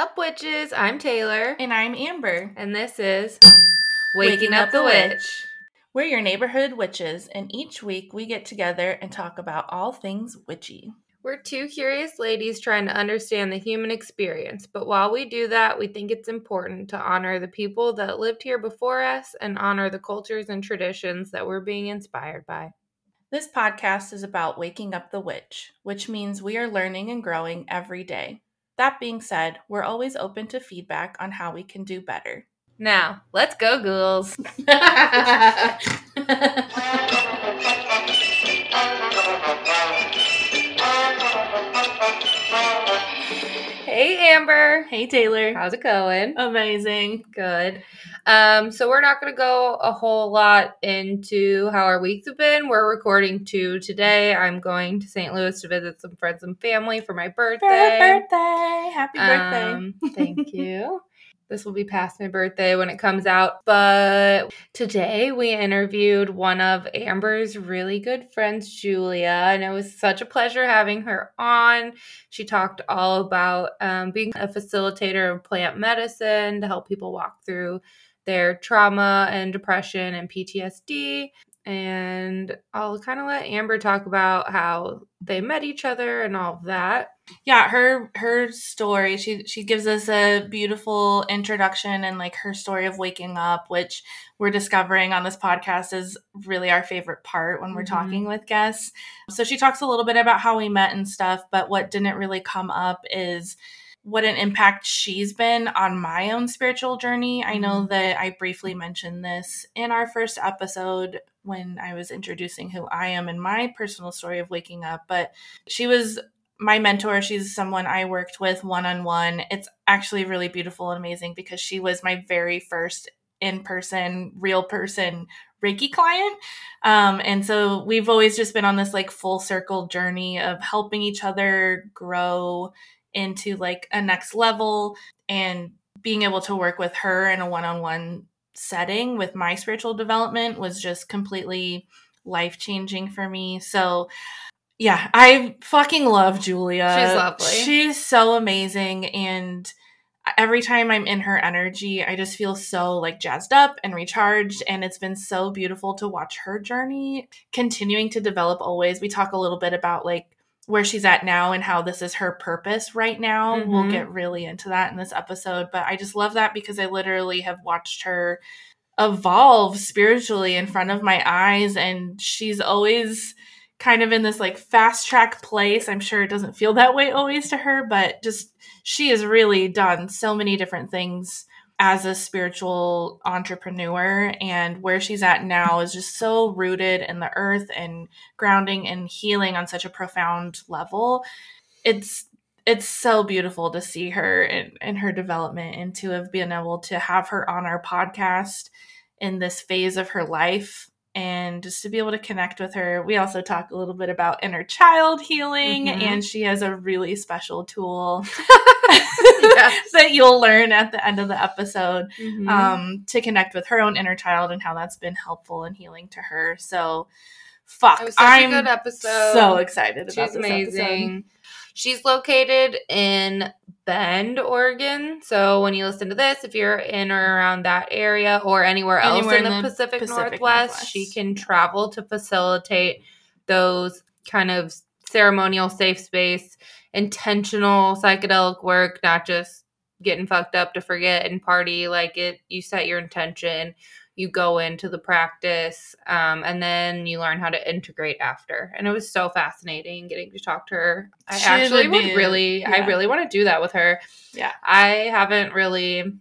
up, witches? I'm Taylor. And I'm Amber. And this is Waking, Waking Up, up, the Witch. Witch. We're your neighborhood witches, and each week we get together and talk about all things witchy. We're two curious ladies trying to understand the human experience, but while we do that, we think it's important to honor the people that lived here before us and honor the cultures and traditions that we're being inspired by. This podcast is about waking up the witch, which means we are learning and growing every day. That being said, we're always open to feedback on how we can do better. Now, let's go, ghouls. Hey Amber. Hey Taylor. How's it going? Amazing. Good. Um, so we're not gonna go a whole lot into how our weeks have been. We're recording two today. I'm going to St. Louis to visit some friends and family for my birthday. birthday. Happy birthday. Um, thank you. This will be past my birthday when it comes out. But today we interviewed one of Amber's really good friends, Julia, and it was such a pleasure having her on. She talked all about um, being a facilitator of plant medicine to help people walk through their trauma and depression and PTSD. And I'll kind of let Amber talk about how they met each other and all of that. Yeah, her her story, she she gives us a beautiful introduction and like her story of waking up, which we're discovering on this podcast is really our favorite part when we're mm-hmm. talking with guests. So she talks a little bit about how we met and stuff, but what didn't really come up is what an impact she's been on my own spiritual journey. I know mm-hmm. that I briefly mentioned this in our first episode when I was introducing who I am and my personal story of waking up, but she was my mentor. She's someone I worked with one on one. It's actually really beautiful and amazing because she was my very first in person, real person Reiki client. Um, and so we've always just been on this like full circle journey of helping each other grow into like a next level and being able to work with her in a one-on-one setting with my spiritual development was just completely life-changing for me. So yeah, I fucking love Julia. She's lovely. She's so amazing and every time I'm in her energy, I just feel so like jazzed up and recharged. And it's been so beautiful to watch her journey continuing to develop always. We talk a little bit about like where she's at now and how this is her purpose right now. Mm-hmm. We'll get really into that in this episode, but I just love that because I literally have watched her evolve spiritually in front of my eyes and she's always kind of in this like fast track place. I'm sure it doesn't feel that way always to her, but just she has really done so many different things as a spiritual entrepreneur and where she's at now is just so rooted in the earth and grounding and healing on such a profound level. It's it's so beautiful to see her in, in her development and to have been able to have her on our podcast in this phase of her life and just to be able to connect with her. We also talk a little bit about inner child healing, mm-hmm. and she has a really special tool that you'll learn at the end of the episode mm-hmm. um, to connect with her own inner child and how that's been helpful and healing to her. So, fuck, I'm good episode. so excited She's about this amazing. Episode. She's located in Bend, Oregon. So when you listen to this, if you're in or around that area or anywhere else anywhere in, the, the Pacific, Pacific Northwest, Northwest, she can travel to facilitate those kind of ceremonial safe space, intentional psychedelic work, not just getting fucked up to forget and party like it you set your intention you go into the practice um, and then you learn how to integrate after. And it was so fascinating getting to talk to her. I she actually would really yeah. i really want to do that with her. Yeah. I haven't really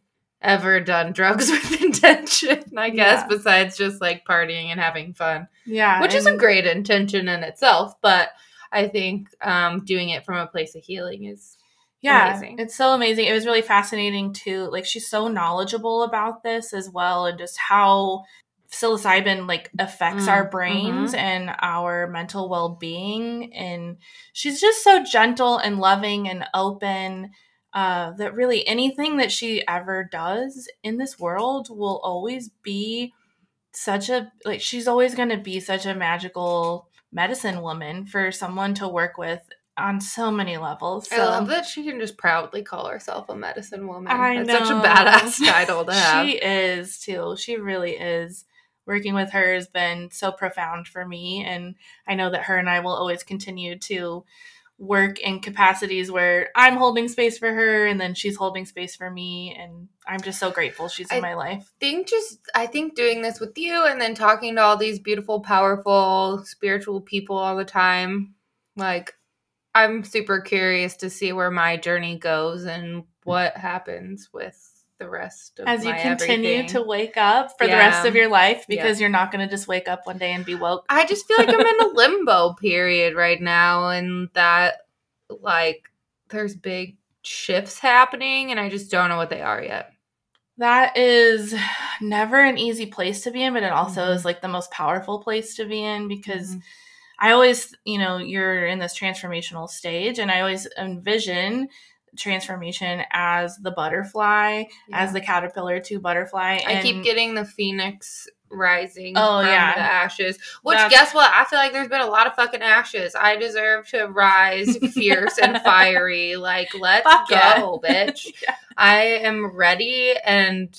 ever done drugs with intention i guess yeah. besides just like partying and having fun. Yeah which is a great intention in itself but i think um, doing it from a place of healing is yeah amazing. it's so amazing it was really fascinating too like she's so knowledgeable about this as well and just how psilocybin like affects mm, our brains mm-hmm. and our mental well-being and she's just so gentle and loving and open uh, that really anything that she ever does in this world will always be such a like she's always going to be such a magical medicine woman for someone to work with on so many levels. So. I love that she can just proudly call herself a medicine woman. I That's know. such a badass title to have. She is too. She really is. Working with her has been so profound for me, and I know that her and I will always continue to work in capacities where I'm holding space for her and then she's holding space for me and I'm just so grateful she's in I my life. Think just I think doing this with you and then talking to all these beautiful powerful spiritual people all the time like I'm super curious to see where my journey goes and what happens with the rest of as you continue everything. to wake up for yeah. the rest of your life because yeah. you're not going to just wake up one day and be woke. I just feel like I'm in a limbo period right now and that like there's big shifts happening and I just don't know what they are yet. That is never an easy place to be in, but it also mm-hmm. is like the most powerful place to be in because mm-hmm. I always, you know, you're in this transformational stage, and I always envision transformation as the butterfly, yeah. as the caterpillar to butterfly. I keep getting the phoenix rising oh, from yeah. the ashes. Which That's, guess what? I feel like there's been a lot of fucking ashes. I deserve to rise fierce and fiery. Like, let's go, yeah. bitch. yeah. I am ready and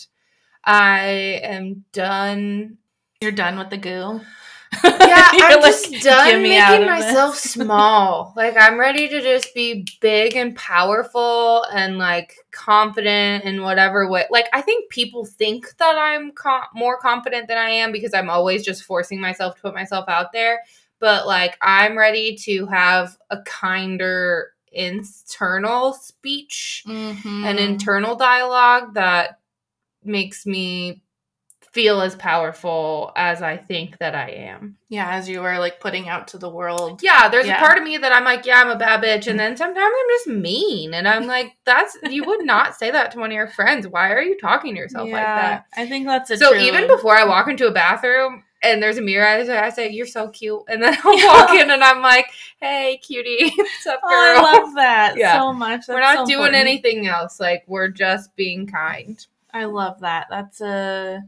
I am done. You're done with the goo? Yeah, I'm like, just done making myself small. Like I'm ready to just be big and powerful and like confident in whatever way. Like I think people think that I'm com- more confident than I am because I'm always just forcing myself to put myself out there. But like I'm ready to have a kinder internal speech mm-hmm. an internal dialogue that makes me feel as powerful as I think that I am. Yeah, as you were like putting out to the world. Yeah, there's yeah. a part of me that I'm like, yeah, I'm a bad bitch. And then sometimes I'm just mean. And I'm like, that's, you would not say that to one of your friends. Why are you talking to yourself yeah, like that? I think that's a So true... even before I walk into a bathroom, and there's a mirror. I say, I say, "You're so cute," and then I'll walk in and I'm like, "Hey, cutie, what's up, girl?" Oh, I love that yeah. so much. That's we're not so doing important. anything else. Like we're just being kind. I love that. That's a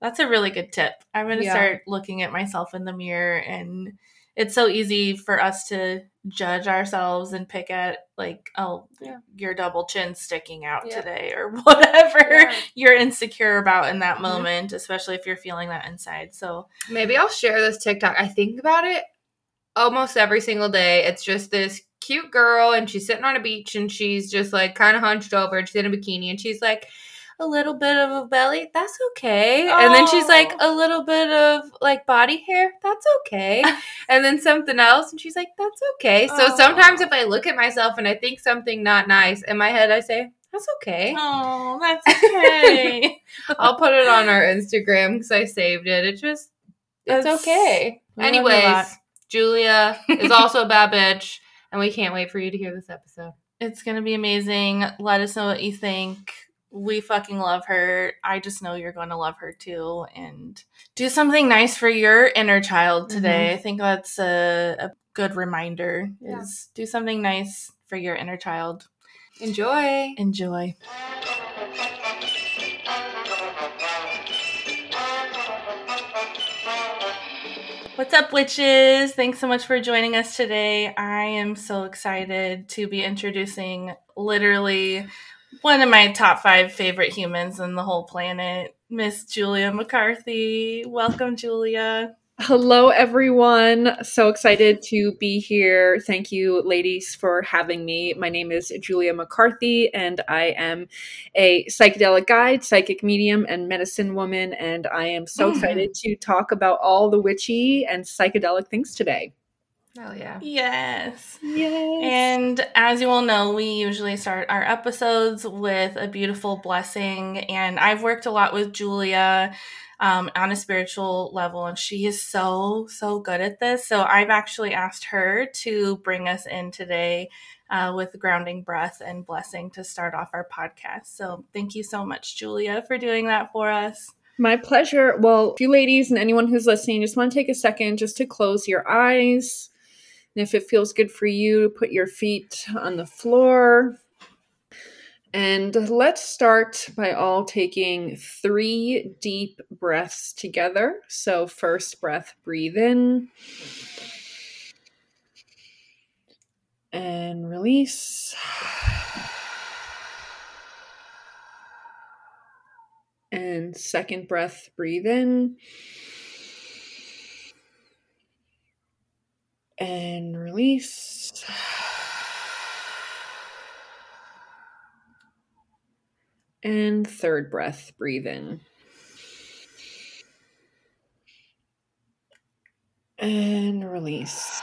that's a really good tip. I'm going to yeah. start looking at myself in the mirror and it's so easy for us to judge ourselves and pick at like oh yeah. your double chin sticking out yeah. today or whatever yeah. you're insecure about in that moment mm-hmm. especially if you're feeling that inside so maybe i'll share this tiktok i think about it almost every single day it's just this cute girl and she's sitting on a beach and she's just like kind of hunched over and she's in a bikini and she's like a little bit of a belly, that's okay. Oh. And then she's like, oh. a little bit of like body hair, that's okay. and then something else, and she's like, that's okay. So oh. sometimes if I look at myself and I think something not nice, in my head I say, that's okay. Oh, that's okay. I'll put it on our Instagram because I saved it. It just, it's that's, okay. Anyways, Julia is also a bad bitch, and we can't wait for you to hear this episode. It's going to be amazing. Let us know what you think we fucking love her. I just know you're going to love her too. And do something nice for your inner child today. Mm-hmm. I think that's a, a good reminder yeah. is do something nice for your inner child. Enjoy. Enjoy. What's up, witches? Thanks so much for joining us today. I am so excited to be introducing literally one of my top five favorite humans in the whole planet, Miss Julia McCarthy. Welcome, Julia. Hello, everyone. So excited to be here. Thank you, ladies, for having me. My name is Julia McCarthy, and I am a psychedelic guide, psychic medium, and medicine woman. And I am so mm-hmm. excited to talk about all the witchy and psychedelic things today. Oh yeah. Yes. Yes. And as you all know, we usually start our episodes with a beautiful blessing. And I've worked a lot with Julia um, on a spiritual level, and she is so, so good at this. So I've actually asked her to bring us in today uh, with grounding breath and blessing to start off our podcast. So thank you so much, Julia, for doing that for us. My pleasure. Well, if you ladies and anyone who's listening, just want to take a second just to close your eyes and if it feels good for you, put your feet on the floor. And let's start by all taking three deep breaths together. So, first breath, breathe in. And release. And second breath, breathe in. And release. And third breath, breathe in. And release.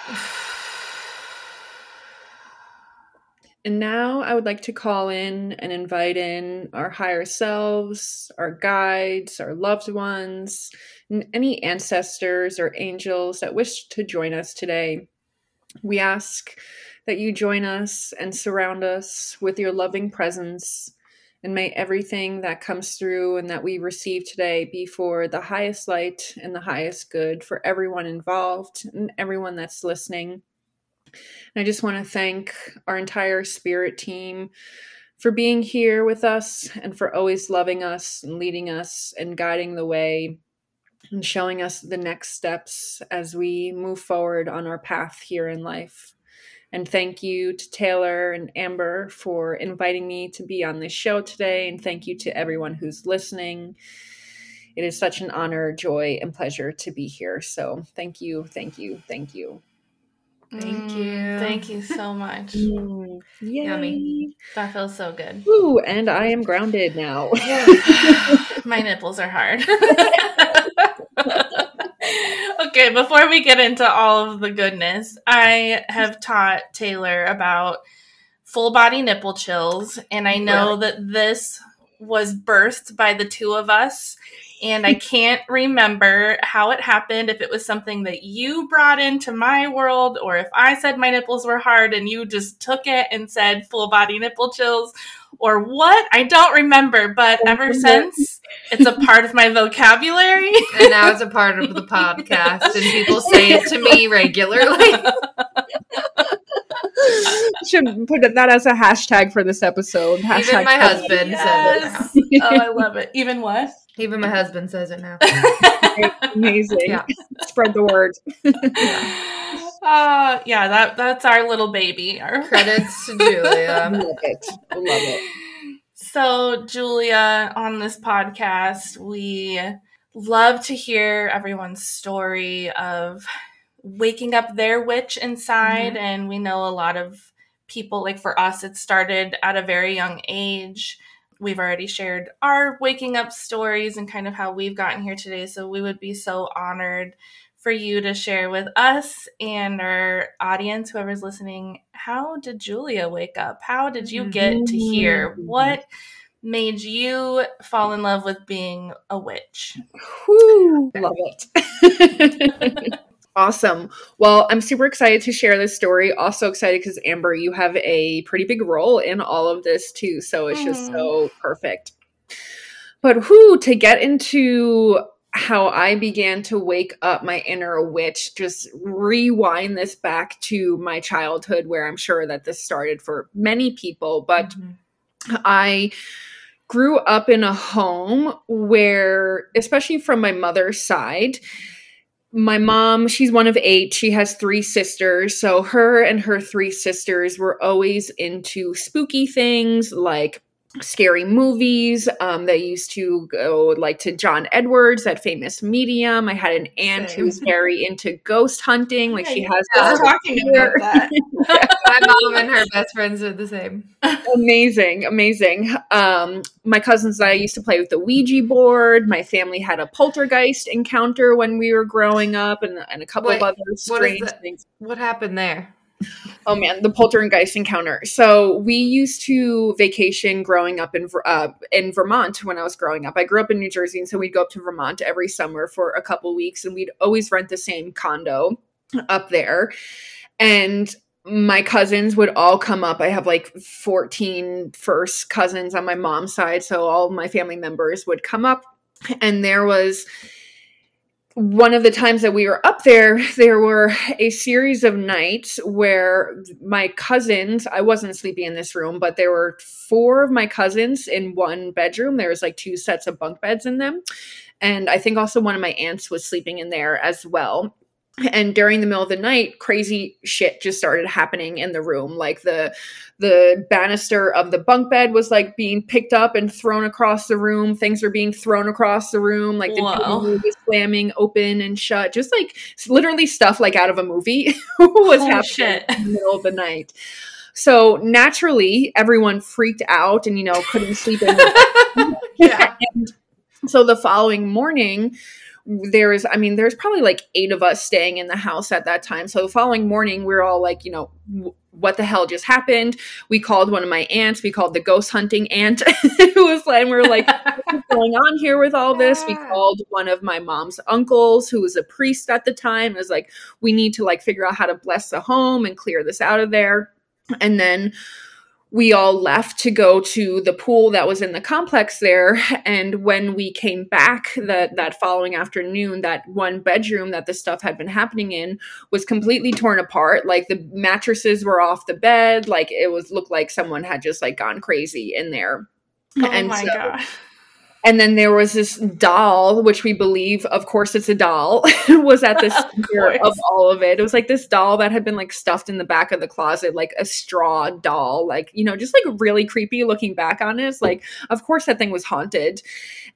And now I would like to call in and invite in our higher selves, our guides, our loved ones, any ancestors or angels that wish to join us today. We ask that you join us and surround us with your loving presence and may everything that comes through and that we receive today be for the highest light and the highest good for everyone involved and everyone that's listening. And I just want to thank our entire spirit team for being here with us and for always loving us and leading us and guiding the way and showing us the next steps as we move forward on our path here in life. And thank you to Taylor and Amber for inviting me to be on this show today. And thank you to everyone who's listening. It is such an honor, joy, and pleasure to be here. So thank you, thank you, thank you. Thank mm, you. Thank you so much. Mm, Yummy. That feels so good. Ooh, and I am grounded now. My nipples are hard. Okay, before we get into all of the goodness, I have taught Taylor about full body nipple chills, and I know yeah. that this was birthed by the two of us. And I can't remember how it happened, if it was something that you brought into my world, or if I said my nipples were hard and you just took it and said full body nipple chills, or what? I don't remember, but ever since it's a part of my vocabulary. and now it's a part of the podcast, and people say it to me regularly. Should put that as a hashtag for this episode. Hashtag Even my husband yes. says it. oh, I love it. Even what? Even my husband says it now. Amazing. Yeah. Spread the word. yeah. Uh, yeah, that that's our little baby. Our credits to Julia. love it. love it. So, Julia, on this podcast, we love to hear everyone's story of waking up their witch inside. Mm-hmm. And we know a lot of people, like for us, it started at a very young age. We've already shared our waking up stories and kind of how we've gotten here today. So we would be so honored for you to share with us and our audience, whoever's listening, how did Julia wake up? How did you get to here? Mm-hmm. What made you fall in love with being a witch? Whew, love it. Awesome. Well, I'm super excited to share this story. Also excited because Amber, you have a pretty big role in all of this too. So it's just so perfect. But who to get into how I began to wake up my inner witch, just rewind this back to my childhood, where I'm sure that this started for many people. But mm-hmm. I grew up in a home where, especially from my mother's side, my mom, she's one of eight. She has three sisters. So her and her three sisters were always into spooky things like scary movies. Um, they used to go like to John Edwards, that famous medium. I had an aunt Same. who's very into ghost hunting. Like she has. I was talking about that. my mom and her best friends are the same. Amazing, amazing. Um, my cousins and I used to play with the Ouija board. My family had a poltergeist encounter when we were growing up, and, and a couple Wait, of other strange things. What happened there? Oh man, the poltergeist encounter. So we used to vacation growing up in uh, in Vermont when I was growing up. I grew up in New Jersey, and so we'd go up to Vermont every summer for a couple weeks, and we'd always rent the same condo up there. And my cousins would all come up. I have like 14 first cousins on my mom's side, so all my family members would come up, and there was one of the times that we were up there, there were a series of nights where my cousins, I wasn't sleeping in this room, but there were four of my cousins in one bedroom. There was like two sets of bunk beds in them. And I think also one of my aunts was sleeping in there as well. And during the middle of the night crazy shit just started happening in the room. Like the the banister of the bunk bed was like being picked up and thrown across the room. Things were being thrown across the room. Like the door was slamming open and shut. Just like literally stuff like out of a movie was Holy happening shit. in the middle of the night. So naturally everyone freaked out and you know couldn't sleep in yeah. and so the following morning there is i mean there's probably like eight of us staying in the house at that time. So the following morning we are all like you know what the hell just happened? We called one of my aunts. We called the ghost hunting aunt. Who was like we were like what's going on here with all this? We called one of my mom's uncles who was a priest at the time it was like we need to like figure out how to bless the home and clear this out of there. And then we all left to go to the pool that was in the complex there. And when we came back that that following afternoon that one bedroom that the stuff had been happening in was completely torn apart. Like the mattresses were off the bed. Like it was looked like someone had just like gone crazy in there. Oh and my so, god and then there was this doll, which we believe, of course, it's a doll, was at the center of, of all of it. It was like this doll that had been like stuffed in the back of the closet, like a straw doll, like, you know, just like really creepy looking back on it. It's like, of course, that thing was haunted.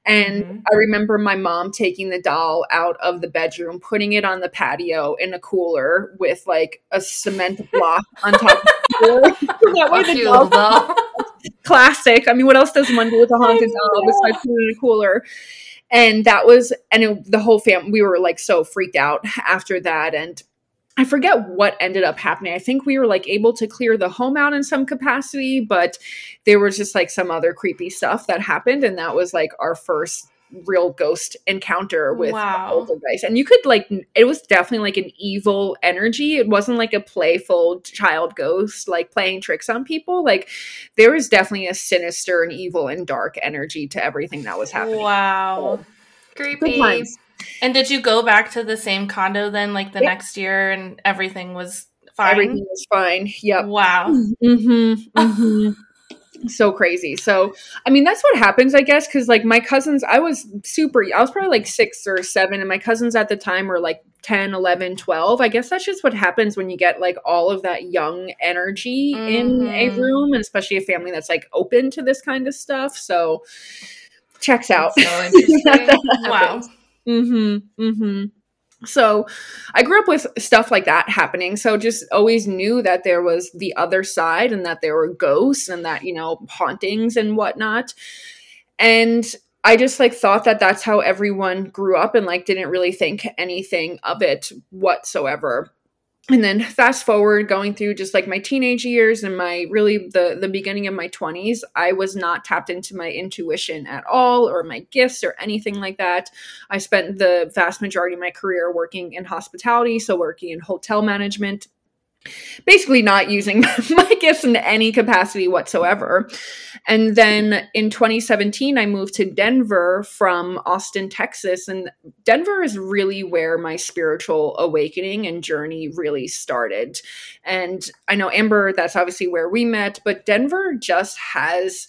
And mm-hmm. I remember my mom taking the doll out of the bedroom, putting it on the patio in a cooler with like a cement block on top of the cooler. that way the doll classic. I mean, what else does one do with a haunted doll besides putting in a cooler? And that was, and it, the whole family, we were like so freaked out after that. And I forget what ended up happening. I think we were like able to clear the home out in some capacity, but there was just like some other creepy stuff that happened. And that was like our first real ghost encounter with wow. poltergeist. And you could like it was definitely like an evil energy. It wasn't like a playful child ghost like playing tricks on people. Like there was definitely a sinister and evil and dark energy to everything that was happening. Wow. So, Creepy. And did you go back to the same condo then like the yeah. next year and everything was fine? Everything was fine. Yep. Wow. Mm-hmm. Mm-hmm so crazy. So, I mean, that's what happens, I guess, because like my cousins, I was super, I was probably like six or seven, and my cousins at the time were like 10, 11, 12. I guess that's just what happens when you get like all of that young energy mm-hmm. in a mm-hmm. room, and especially a family that's like open to this kind of stuff. So, checks out. so wow. Mm hmm. So I grew up with stuff like that happening. So just always knew that there was the other side and that there were ghosts and that, you know, hauntings and whatnot. And I just like thought that that's how everyone grew up and like didn't really think anything of it whatsoever and then fast forward going through just like my teenage years and my really the the beginning of my 20s i was not tapped into my intuition at all or my gifts or anything like that. I spent the vast majority of my career working in hospitality so working in hotel management basically not using my gifts in any capacity whatsoever. And then in 2017, I moved to Denver from Austin, Texas. And Denver is really where my spiritual awakening and journey really started. And I know, Amber, that's obviously where we met, but Denver just has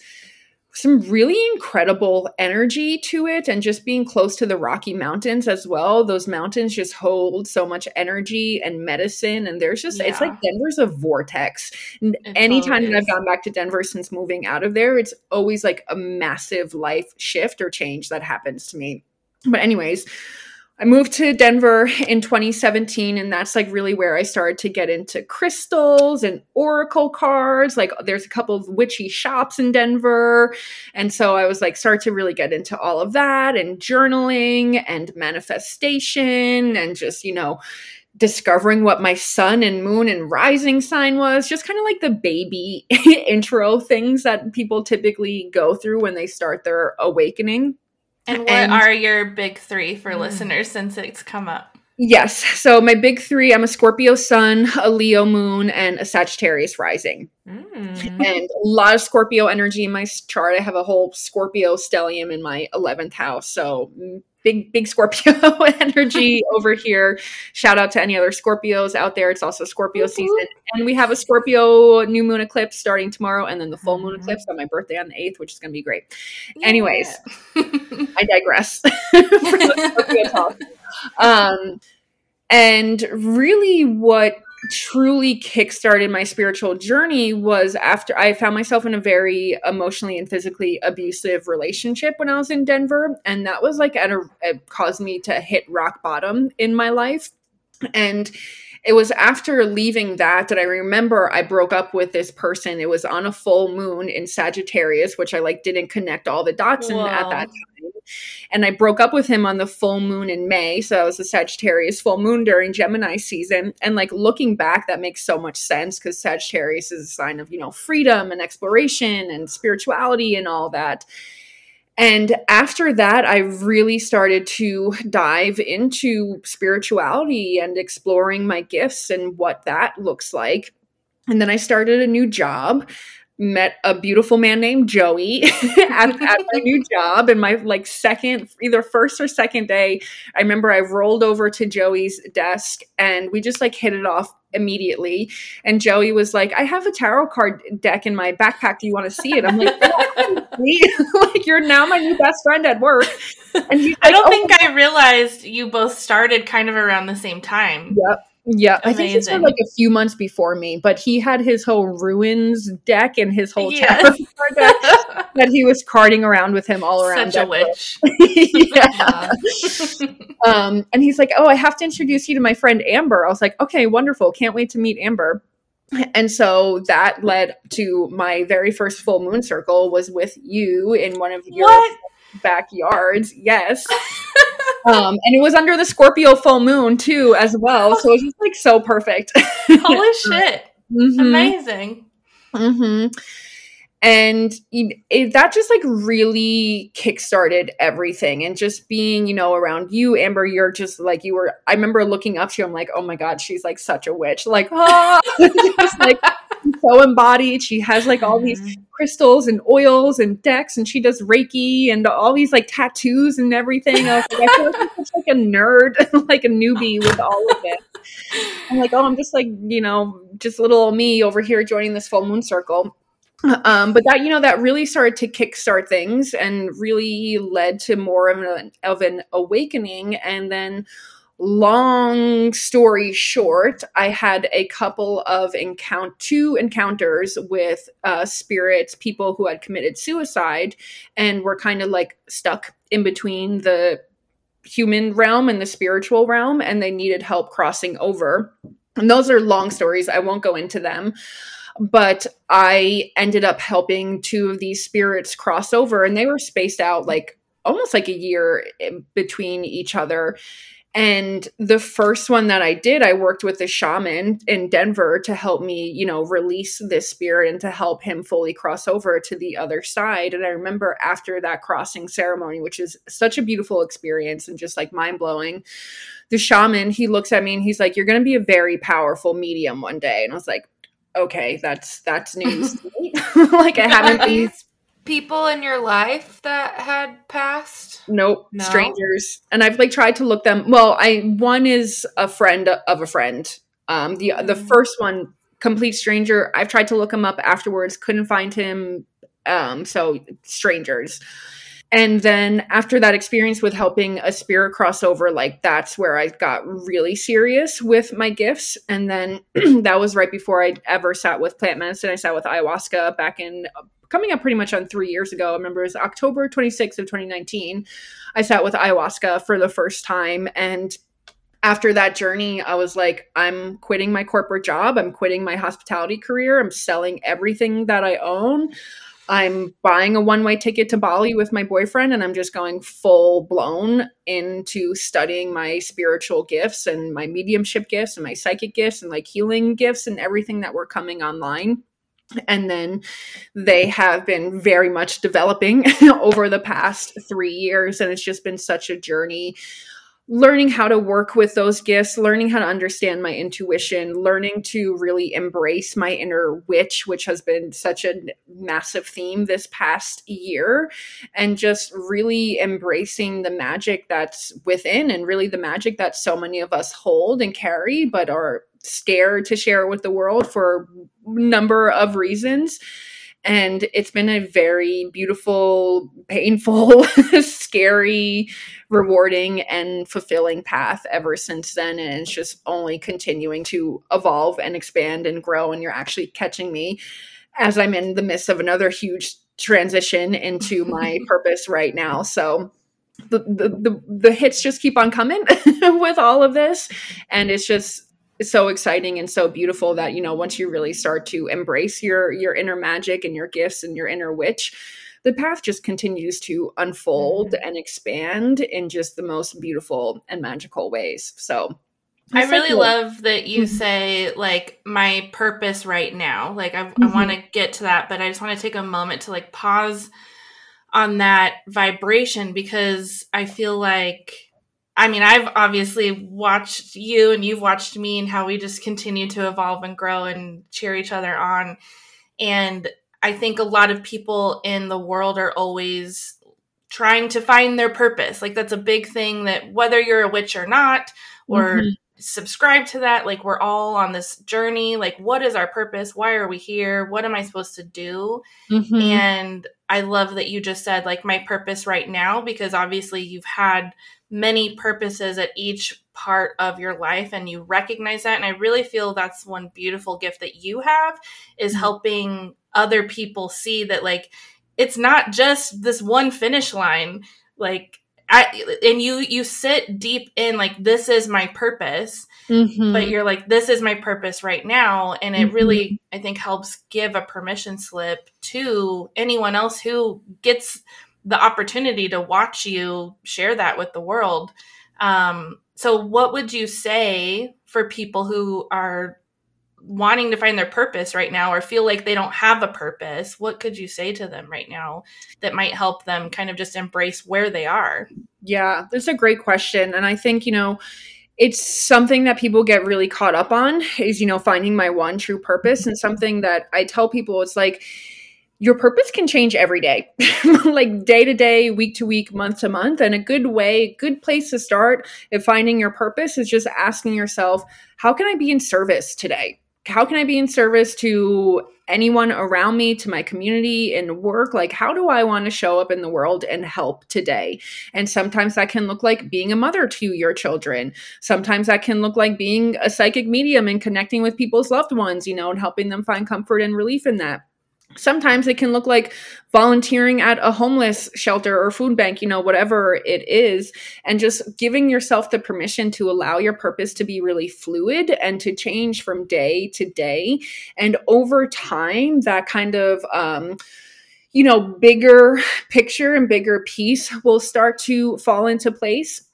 some really incredible energy to it and just being close to the Rocky Mountains as well. Those mountains just hold so much energy and medicine and there's just yeah. it's like Denver's a vortex. And it anytime totally that I've gone back to Denver since moving out of there, it's always like a massive life shift or change that happens to me. But anyways, I moved to Denver in 2017, and that's like really where I started to get into crystals and oracle cards. Like, there's a couple of witchy shops in Denver. And so I was like, start to really get into all of that and journaling and manifestation and just, you know, discovering what my sun and moon and rising sign was just kind of like the baby intro things that people typically go through when they start their awakening and what and, are your big three for mm. listeners since it's come up? Yes. So my big three, I'm a Scorpio sun, a Leo moon, and a Sagittarius rising. Mm. And a lot of Scorpio energy in my chart. I have a whole Scorpio stellium in my 11th house. So mm, big big Scorpio energy over here. Shout out to any other Scorpios out there. It's also Scorpio season, and we have a Scorpio new moon eclipse starting tomorrow, and then the full moon mm-hmm. eclipse on my birthday on the eighth, which is going to be great. Yeah. Anyways, I digress. Um, And really, what truly kickstarted my spiritual journey was after I found myself in a very emotionally and physically abusive relationship when I was in Denver. And that was like, at a, it caused me to hit rock bottom in my life. And it was after leaving that that I remember I broke up with this person. It was on a full moon in Sagittarius, which I like didn't connect all the dots in, at that time. And I broke up with him on the full moon in May. So that was a Sagittarius full moon during Gemini season. And like looking back, that makes so much sense because Sagittarius is a sign of, you know, freedom and exploration and spirituality and all that. And after that, I really started to dive into spirituality and exploring my gifts and what that looks like. And then I started a new job met a beautiful man named Joey at, at, my new job. And my like second, either first or second day, I remember I rolled over to Joey's desk and we just like hit it off immediately. And Joey was like, I have a tarot card deck in my backpack. Do you want to see it? I'm like, like you're now my new best friend at work. And like, I don't oh, think I realized you both started kind of around the same time. Yep. Yeah, Amazing. I think he started like a few months before me, but he had his whole runes deck and his whole yes. deck that he was carting around with him all around. Such a witch. yeah. um, and he's like, "Oh, I have to introduce you to my friend Amber." I was like, "Okay, wonderful! Can't wait to meet Amber." And so that led to my very first full moon circle was with you in one of your what? backyards. Yes. Um, and it was under the Scorpio full moon too, as well. So it was just like so perfect. Holy shit! Mm-hmm. Amazing. Mm-hmm. And it, that just like really kickstarted everything. And just being, you know, around you, Amber, you're just like you were. I remember looking up to you. I'm like, oh my god, she's like such a witch. Like, oh, just like so embodied. She has like all these crystals and oils and decks, and she does Reiki and all these like tattoos and everything. I was like, I feel like I'm such like a nerd, like a newbie with all of it. I'm like, oh, I'm just like, you know, just little me over here joining this full moon circle. Um, but that you know that really started to kickstart things and really led to more of an, of an awakening and then long story short, I had a couple of encounter two encounters with uh, spirits, people who had committed suicide, and were kind of like stuck in between the human realm and the spiritual realm, and they needed help crossing over. And those are long stories. I won't go into them. But I ended up helping two of these spirits cross over, and they were spaced out like almost like a year between each other and the first one that I did, I worked with a shaman in Denver to help me, you know, release this spirit and to help him fully cross over to the other side. And I remember after that crossing ceremony, which is such a beautiful experience and just like mind blowing, the shaman, he looks at me and he's like, You're going to be a very powerful medium one day. And I was like, Okay, that's that's news. like I haven't been people in your life that had passed? Nope, no? strangers. And I've like tried to look them. Well, I one is a friend of a friend. Um, the mm-hmm. the mm. first one, complete stranger. I've tried to look him up afterwards, couldn't find him. Um, so strangers. And then after that experience with helping a spirit crossover, like that's where I got really serious with my gifts. And then that was right before I ever sat with plant medicine. I sat with ayahuasca back in coming up pretty much on three years ago. I remember it was October 26th of 2019. I sat with ayahuasca for the first time. And after that journey, I was like, I'm quitting my corporate job. I'm quitting my hospitality career. I'm selling everything that I own. I'm buying a one way ticket to Bali with my boyfriend, and I'm just going full blown into studying my spiritual gifts and my mediumship gifts and my psychic gifts and like healing gifts and everything that were coming online and then they have been very much developing over the past three years and it's just been such a journey. Learning how to work with those gifts learning how to understand my intuition learning to really embrace my inner witch which has been such a massive theme this past year and just really embracing the magic that's within and really the magic that so many of us hold and carry but are scared to share it with the world for a number of reasons and it's been a very beautiful, painful, scary, rewarding, and fulfilling path ever since then. And it's just only continuing to evolve and expand and grow. And you're actually catching me as I'm in the midst of another huge transition into my purpose right now. So the, the the the hits just keep on coming with all of this and it's just so exciting and so beautiful that you know once you really start to embrace your your inner magic and your gifts and your inner witch the path just continues to unfold mm-hmm. and expand in just the most beautiful and magical ways so I really cool. love that you mm-hmm. say like my purpose right now. Like I, mm-hmm. I want to get to that, but I just want to take a moment to like pause on that vibration because I feel like I mean, I've obviously watched you and you've watched me and how we just continue to evolve and grow and cheer each other on. And I think a lot of people in the world are always trying to find their purpose. Like, that's a big thing that whether you're a witch or not, or mm-hmm. subscribe to that, like, we're all on this journey. Like, what is our purpose? Why are we here? What am I supposed to do? Mm-hmm. And I love that you just said, like, my purpose right now, because obviously you've had many purposes at each part of your life and you recognize that and i really feel that's one beautiful gift that you have is mm-hmm. helping other people see that like it's not just this one finish line like I, and you you sit deep in like this is my purpose mm-hmm. but you're like this is my purpose right now and it mm-hmm. really i think helps give a permission slip to anyone else who gets the opportunity to watch you share that with the world. Um, so, what would you say for people who are wanting to find their purpose right now or feel like they don't have a purpose? What could you say to them right now that might help them kind of just embrace where they are? Yeah, that's a great question. And I think, you know, it's something that people get really caught up on is, you know, finding my one true purpose and something that I tell people it's like, your purpose can change every day, like day to day, week to week, month to month. And a good way, good place to start if finding your purpose is just asking yourself, how can I be in service today? How can I be in service to anyone around me, to my community and work? Like, how do I want to show up in the world and help today? And sometimes that can look like being a mother to your children. Sometimes that can look like being a psychic medium and connecting with people's loved ones, you know, and helping them find comfort and relief in that sometimes it can look like volunteering at a homeless shelter or food bank you know whatever it is and just giving yourself the permission to allow your purpose to be really fluid and to change from day to day and over time that kind of um you know bigger picture and bigger piece will start to fall into place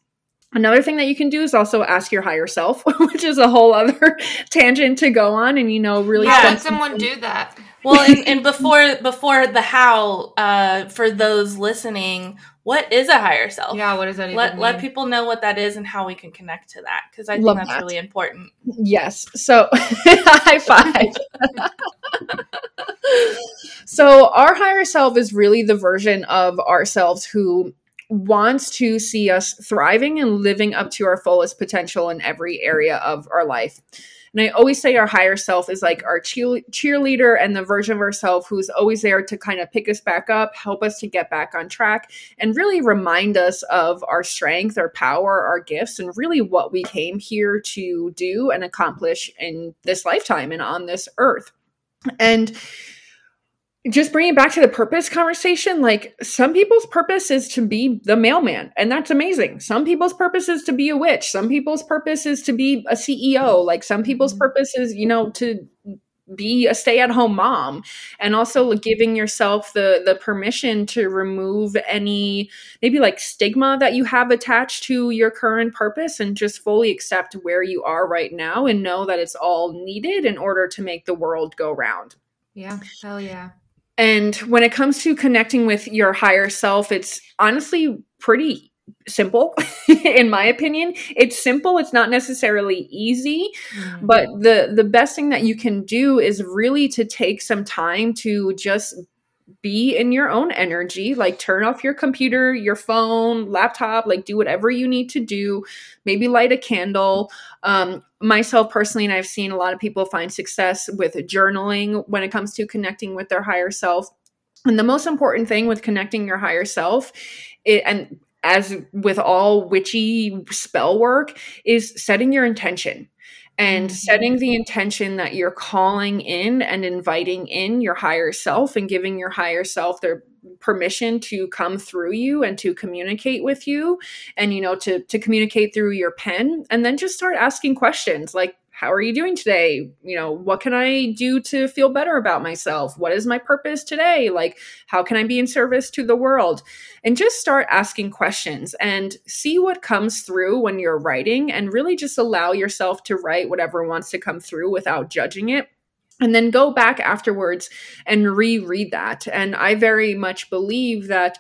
Another thing that you can do is also ask your higher self, which is a whole other tangent to go on and you know really yeah, let someone do that. Well, and, and, before before the how, uh, for those listening, what is a higher self? Yeah, what does that let mean? let people know what that is and how we can connect to that because I think Love that's that. really important. Yes. So, high five. so, our higher self is really the version of ourselves who wants to see us thriving and living up to our fullest potential in every area of our life. And I always say our higher self is like our cheer- cheerleader and the version of ourselves who's always there to kind of pick us back up, help us to get back on track, and really remind us of our strength, our power, our gifts, and really what we came here to do and accomplish in this lifetime and on this earth. And just bringing back to the purpose conversation, like some people's purpose is to be the mailman, and that's amazing. Some people's purpose is to be a witch. Some people's purpose is to be a CEO. Like some people's mm-hmm. purpose is, you know, to be a stay-at-home mom and also giving yourself the the permission to remove any maybe like stigma that you have attached to your current purpose and just fully accept where you are right now and know that it's all needed in order to make the world go round. Yeah, hell yeah. And when it comes to connecting with your higher self, it's honestly pretty simple in my opinion. It's simple, it's not necessarily easy, mm-hmm. but the the best thing that you can do is really to take some time to just be in your own energy like turn off your computer your phone laptop like do whatever you need to do. Maybe light a candle. Um, myself personally and i've seen a lot of people find success with journaling when it comes to connecting with their higher self. And the most important thing with connecting your higher self it, and as with all witchy spell work is setting your intention and mm-hmm. setting the intention that you're calling in and inviting in your higher self and giving your higher self their permission to come through you and to communicate with you and you know to to communicate through your pen and then just start asking questions like how are you doing today? You know, what can I do to feel better about myself? What is my purpose today? Like, how can I be in service to the world? And just start asking questions and see what comes through when you're writing and really just allow yourself to write whatever wants to come through without judging it and then go back afterwards and reread that. And I very much believe that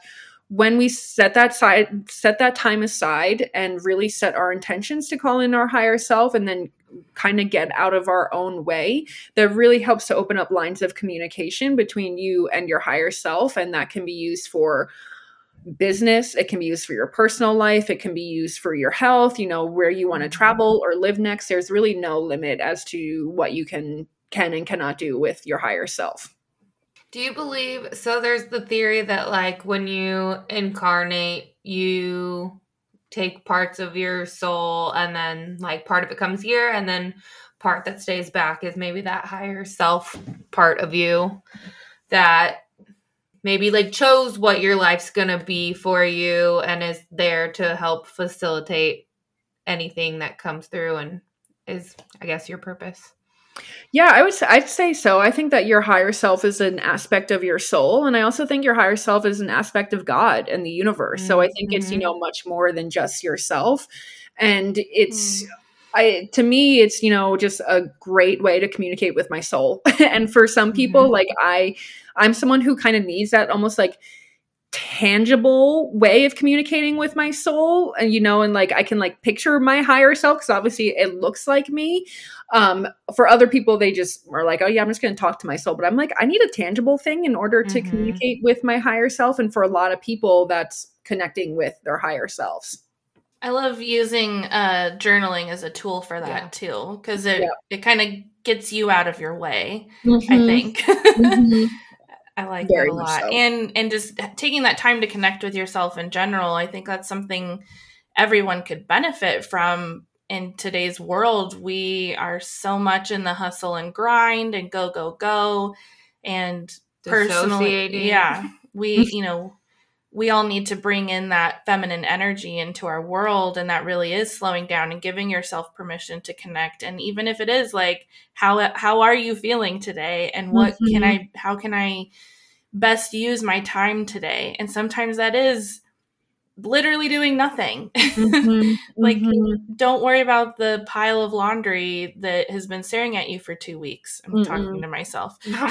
when we set that side set that time aside and really set our intentions to call in our higher self and then kind of get out of our own way that really helps to open up lines of communication between you and your higher self and that can be used for business it can be used for your personal life it can be used for your health you know where you want to travel or live next there's really no limit as to what you can can and cannot do with your higher self do you believe so there's the theory that like when you incarnate you take parts of your soul and then like part of it comes here and then part that stays back is maybe that higher self part of you that maybe like chose what your life's gonna be for you and is there to help facilitate anything that comes through and is i guess your purpose yeah, I would say, I'd say so. I think that your higher self is an aspect of your soul, and I also think your higher self is an aspect of God and the universe. Mm-hmm. So I think it's you mm-hmm. know much more than just yourself, and it's. Mm. I to me it's you know just a great way to communicate with my soul. and for some people mm-hmm. like I I'm someone who kind of needs that almost like tangible way of communicating with my soul and you know and like i can like picture my higher self because obviously it looks like me um for other people they just are like oh yeah i'm just going to talk to my soul but i'm like i need a tangible thing in order to mm-hmm. communicate with my higher self and for a lot of people that's connecting with their higher selves i love using uh journaling as a tool for that yeah. too because it, yeah. it kind of gets you out of your way mm-hmm. i think mm-hmm. I like Very that a lot. So. And and just taking that time to connect with yourself in general, I think that's something everyone could benefit from in today's world. We are so much in the hustle and grind and go go go and personally yeah, we you know we all need to bring in that feminine energy into our world and that really is slowing down and giving yourself permission to connect and even if it is like how how are you feeling today and what mm-hmm. can i how can i best use my time today and sometimes that is literally doing nothing. Mm-hmm, like, mm-hmm. don't worry about the pile of laundry that has been staring at you for two weeks. I'm talking to myself. wow,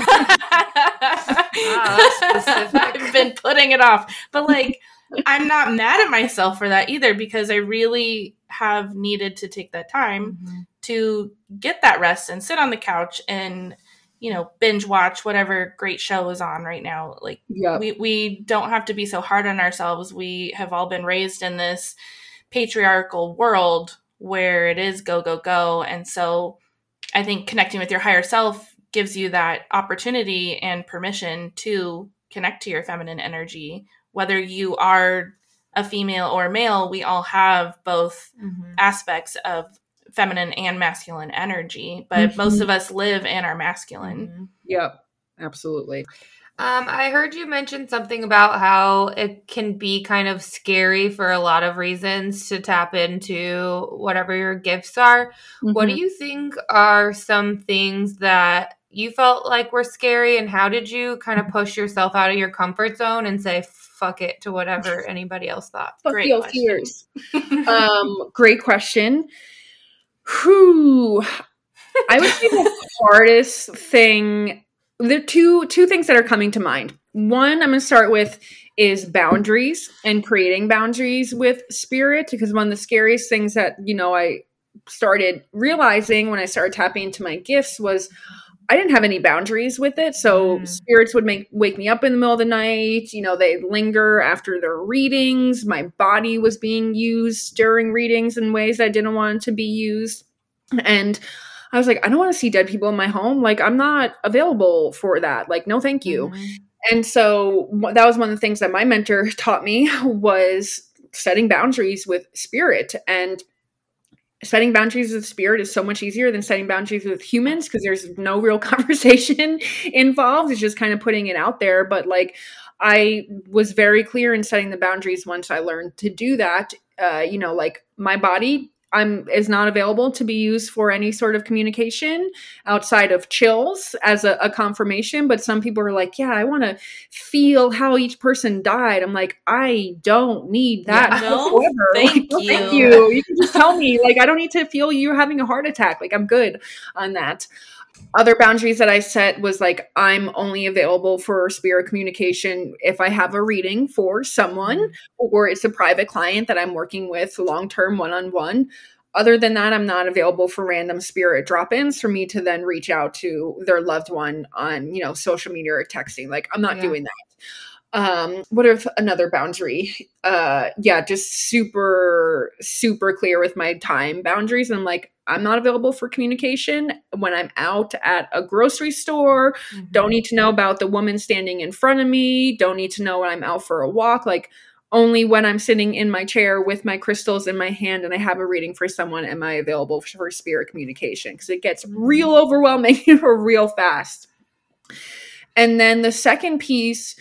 I've been putting it off. But, like, I'm not mad at myself for that either because I really have needed to take that time mm-hmm. to get that rest and sit on the couch and you know binge watch whatever great show is on right now like yep. we we don't have to be so hard on ourselves we have all been raised in this patriarchal world where it is go go go and so i think connecting with your higher self gives you that opportunity and permission to connect to your feminine energy whether you are a female or male we all have both mm-hmm. aspects of feminine and masculine energy, but mm-hmm. most of us live and are masculine. Mm-hmm. Yep, absolutely. Um, I heard you mention something about how it can be kind of scary for a lot of reasons to tap into whatever your gifts are. Mm-hmm. What do mm-hmm. you think are some things that you felt like were scary, and how did you kind of push yourself out of your comfort zone and say, fuck it to whatever anybody else thought? Fuck great your fears. um, great question. Who I would say the hardest thing. There are two two things that are coming to mind. One, I'm going to start with is boundaries and creating boundaries with spirit because one of the scariest things that you know I started realizing when I started tapping into my gifts was I didn't have any boundaries with it. So mm. spirits would make wake me up in the middle of the night. You know, they linger after their readings. My body was being used during readings in ways I didn't want to be used. And I was like, I don't want to see dead people in my home. Like, I'm not available for that. Like, no, thank you. Mm. And so that was one of the things that my mentor taught me was setting boundaries with spirit and setting boundaries with spirit is so much easier than setting boundaries with humans because there's no real conversation involved. It's just kind of putting it out there. But like i was very clear in setting the boundaries once i learned to do that. Uh, you know like my body I'm is not available to be used for any sort of communication outside of chills as a, a confirmation. But some people are like, yeah, I want to feel how each person died. I'm like, I don't need that yeah, no, Thank, like, you. thank you. You can just tell me. Like, I don't need to feel you having a heart attack. Like, I'm good on that other boundaries that I set was like I'm only available for spirit communication if I have a reading for someone mm-hmm. or it's a private client that I'm working with long term one on one. Other than that, I'm not available for random spirit drop ins for me to then reach out to their loved one on, you know, social media or texting. Like, I'm not yeah. doing that um what if another boundary? Uh yeah just super super clear with my time boundaries. And i'm like i'm not available for communication when i'm out at a grocery store. Mm-hmm. don't need to know about the woman standing in front of me. Don't need to know when i'm out for a walk. Like only when i'm sitting in my chair with my crystals in my hand and i have a reading for someone am i available for spirit communication because it gets mm-hmm. real overwhelming or real fast. And then the second piece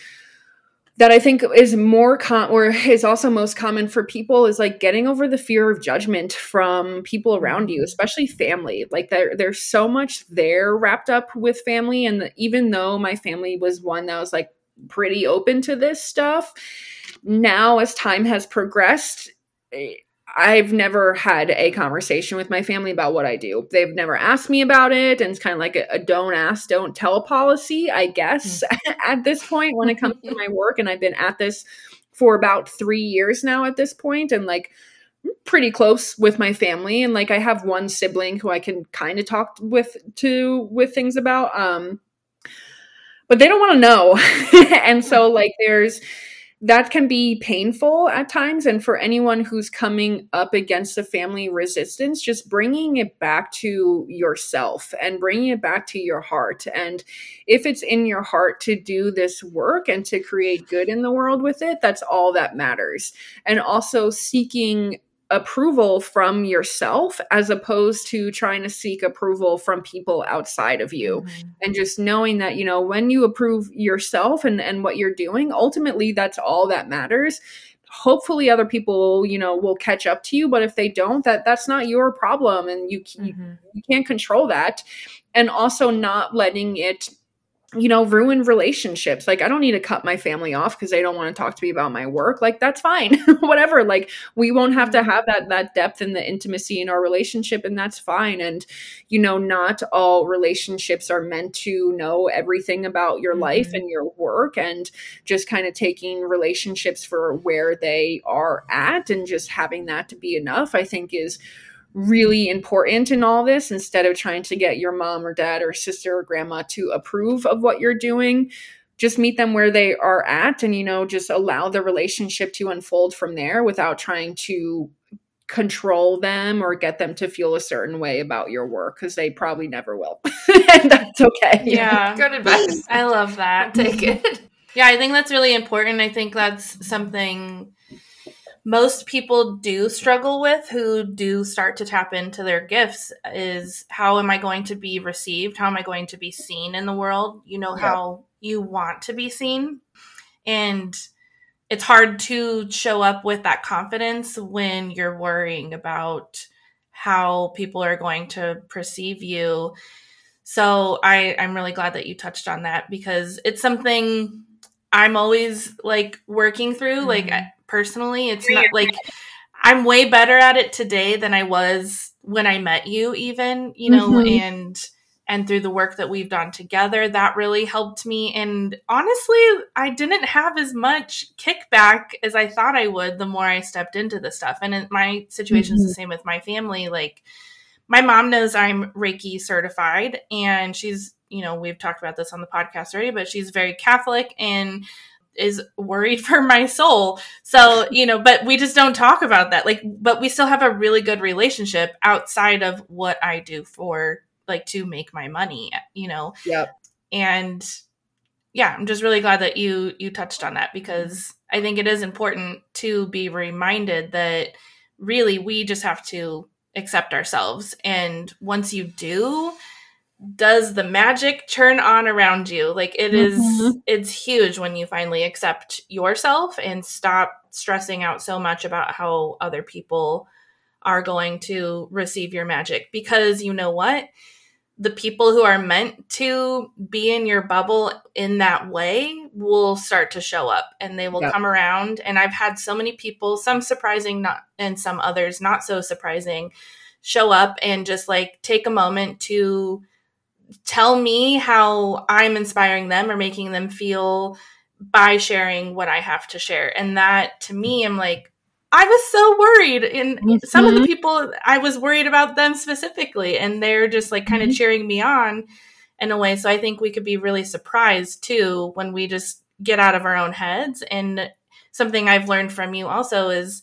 that I think is more com or is also most common for people is like getting over the fear of judgment from people around you, mm-hmm. especially family. Like there, there's so much there wrapped up with family, and the, even though my family was one that was like pretty open to this stuff, now as time has progressed. Eh, I've never had a conversation with my family about what I do. They've never asked me about it. And it's kind of like a, a don't ask, don't tell policy, I guess, mm-hmm. at this point when it comes to my work. And I've been at this for about three years now at this point, and like pretty close with my family. And like I have one sibling who I can kind of talk with to with things about. Um, but they don't want to know. and so like there's that can be painful at times. And for anyone who's coming up against a family resistance, just bringing it back to yourself and bringing it back to your heart. And if it's in your heart to do this work and to create good in the world with it, that's all that matters. And also seeking approval from yourself as opposed to trying to seek approval from people outside of you mm-hmm. and just knowing that you know when you approve yourself and and what you're doing ultimately that's all that matters hopefully other people you know will catch up to you but if they don't that that's not your problem and you mm-hmm. you, you can't control that and also not letting it you know, ruin relationships. Like, I don't need to cut my family off because they don't want to talk to me about my work. Like, that's fine. Whatever. Like, we won't have to mm-hmm. have that that depth and the intimacy in our relationship, and that's fine. And, you know, not all relationships are meant to know everything about your mm-hmm. life and your work, and just kind of taking relationships for where they are at and just having that to be enough, I think is really important in all this instead of trying to get your mom or dad or sister or grandma to approve of what you're doing. Just meet them where they are at and you know just allow the relationship to unfold from there without trying to control them or get them to feel a certain way about your work because they probably never will. And that's okay. Yeah. Good advice. I love that. Take it. Yeah i think that's really important. I think that's something most people do struggle with who do start to tap into their gifts is how am I going to be received? How am I going to be seen in the world? You know, yeah. how you want to be seen. And it's hard to show up with that confidence when you're worrying about how people are going to perceive you. So I, I'm really glad that you touched on that because it's something I'm always like working through. Mm-hmm. Like personally. It's not like I'm way better at it today than I was when I met you, even, you know, mm-hmm. and and through the work that we've done together, that really helped me. And honestly, I didn't have as much kickback as I thought I would the more I stepped into the stuff. And my situation is mm-hmm. the same with my family. Like, my mom knows I'm Reiki certified, and she's you know, we've talked about this on the podcast already, but she's very Catholic and is worried for my soul. So, you know, but we just don't talk about that. Like, but we still have a really good relationship outside of what I do for like to make my money, you know? Yep. And yeah, I'm just really glad that you you touched on that because I think it is important to be reminded that really we just have to accept ourselves and once you do, does the magic turn on around you? Like it is, mm-hmm. it's huge when you finally accept yourself and stop stressing out so much about how other people are going to receive your magic. Because you know what? The people who are meant to be in your bubble in that way will start to show up and they will come around. And i've had so many people some surprising not and some others not so surprising show up and just like take a moment to tell me how I'm inspiring them or making them feel by sharing what I have to share. And that to me, I'm like, I was so worried. And mm-hmm. some of the mm-hmm. people, I was worried about them specifically, and they're just like kind of mm-hmm. cheering me on in a way. So I think we could be really surprised too when we just get out of our own heads. And something I've learned from you also is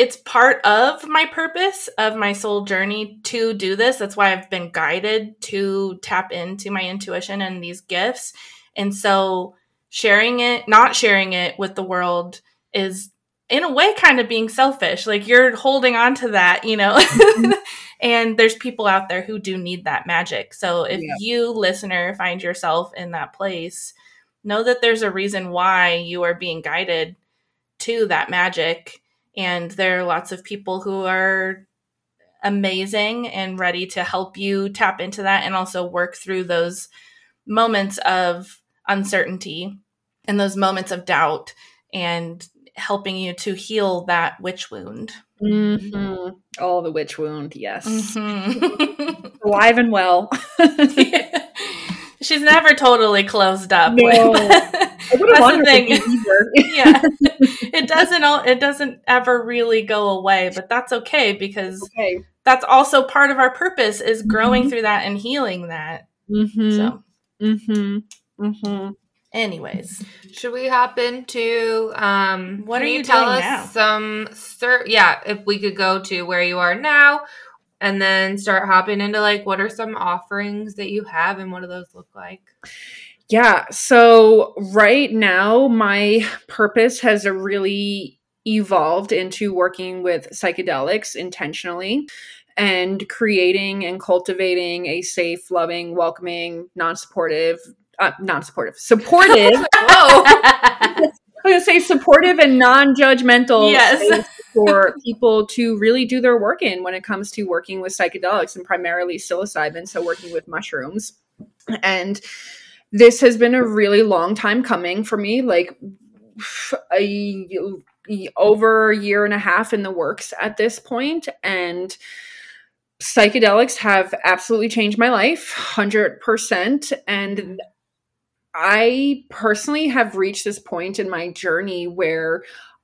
it's part of my purpose of my soul journey to do this. That's why I've been guided to tap into my intuition and these gifts. And so sharing it, not sharing it with the world is in a way kind of being selfish. Like you're holding on to that, you know. Mm-hmm. and there's people out there who do need that magic. So if yeah. you listener find yourself in that place, know that there's a reason why you are being guided to that magic and there are lots of people who are amazing and ready to help you tap into that and also work through those moments of uncertainty and those moments of doubt and helping you to heal that witch wound. Mm-hmm. Oh, the witch wound, yes. Mm-hmm. Alive and well. yeah. She's never totally closed up. No. That's the thing. yeah, it doesn't. It doesn't ever really go away, but that's okay because okay. that's also part of our purpose is growing mm-hmm. through that and healing that. Mm-hmm. So, mm-hmm. Mm-hmm. Anyways, should we hop into um what are you, you tell us now? some sir yeah, if we could go to where you are now and then start hopping into like what are some offerings that you have and what do those look like? Yeah. So right now, my purpose has really evolved into working with psychedelics intentionally and creating and cultivating a safe, loving, welcoming, non supportive, uh, non supportive, I'm going to say supportive and non judgmental yes. for people to really do their work in when it comes to working with psychedelics and primarily psilocybin. So, working with mushrooms. And this has been a really long time coming for me like a, over a year and a half in the works at this point and psychedelics have absolutely changed my life 100% and i personally have reached this point in my journey where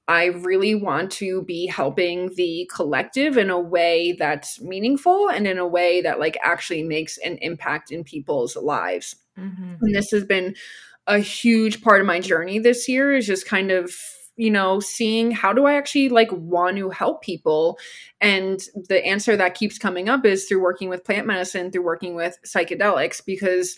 I really want to be helping the collective in a way that's meaningful and in a way that like actually makes an impact in people's lives. Mm-hmm. And this has been a huge part of my journey this year is just kind of you know seeing how do i actually like want to help people and the answer that keeps coming up is through working with plant medicine through working with psychedelics because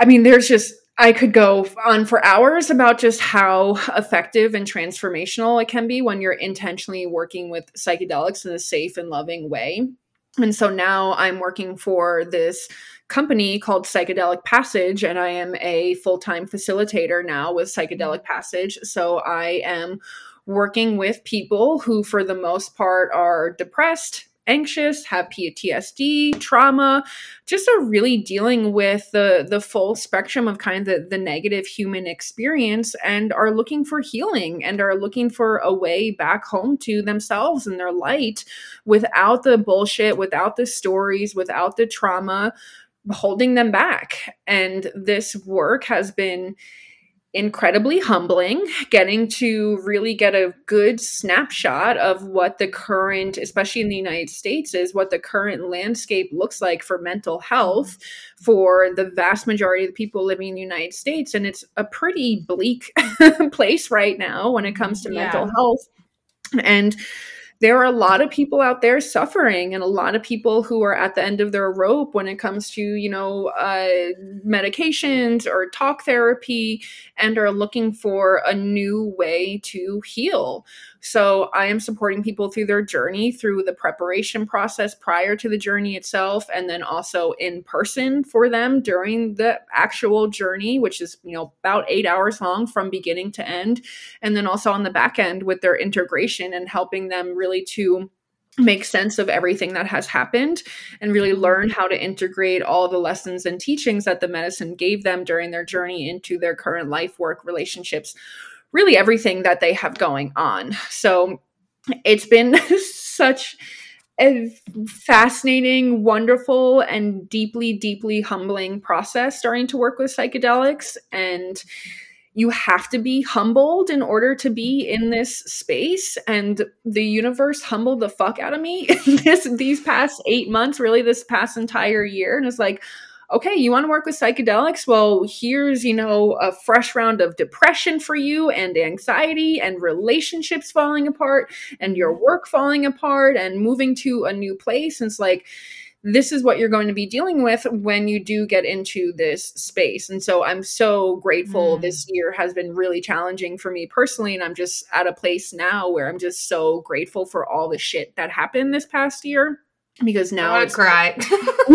i mean there's just i could go on for hours about just how effective and transformational it can be when you're intentionally working with psychedelics in a safe and loving way and so now i'm working for this company called Psychedelic Passage, and I am a full time facilitator now with Psychedelic Passage. So I am working with people who, for the most part, are depressed, anxious, have PTSD, trauma, just are really dealing with the the full spectrum of kind of the, the negative human experience and are looking for healing and are looking for a way back home to themselves and their light without the bullshit, without the stories, without the trauma holding them back. And this work has been incredibly humbling getting to really get a good snapshot of what the current especially in the United States is what the current landscape looks like for mental health for the vast majority of the people living in the United States and it's a pretty bleak place right now when it comes to yeah. mental health and there are a lot of people out there suffering and a lot of people who are at the end of their rope when it comes to you know uh, medications or talk therapy and are looking for a new way to heal so I am supporting people through their journey through the preparation process prior to the journey itself and then also in person for them during the actual journey which is you know about 8 hours long from beginning to end. And then also on the back end with their integration and helping them really to make sense of everything that has happened and really learn how to integrate all the lessons and teachings that the medicine gave them during their journey into their current life work relationships really everything that they have going on. So it's been such a fascinating, wonderful, and deeply, deeply humbling process starting to work with psychedelics. And you have to be humbled in order to be in this space. And the universe humbled the fuck out of me this these past eight months, really this past entire year. And it's like, okay, you want to work with psychedelics? Well, here's, you know, a fresh round of depression for you and anxiety and relationships falling apart and your work falling apart and moving to a new place. And it's like, this is what you're going to be dealing with when you do get into this space. And so I'm so grateful. Mm. This year has been really challenging for me personally. And I'm just at a place now where I'm just so grateful for all the shit that happened this past year because now I cry.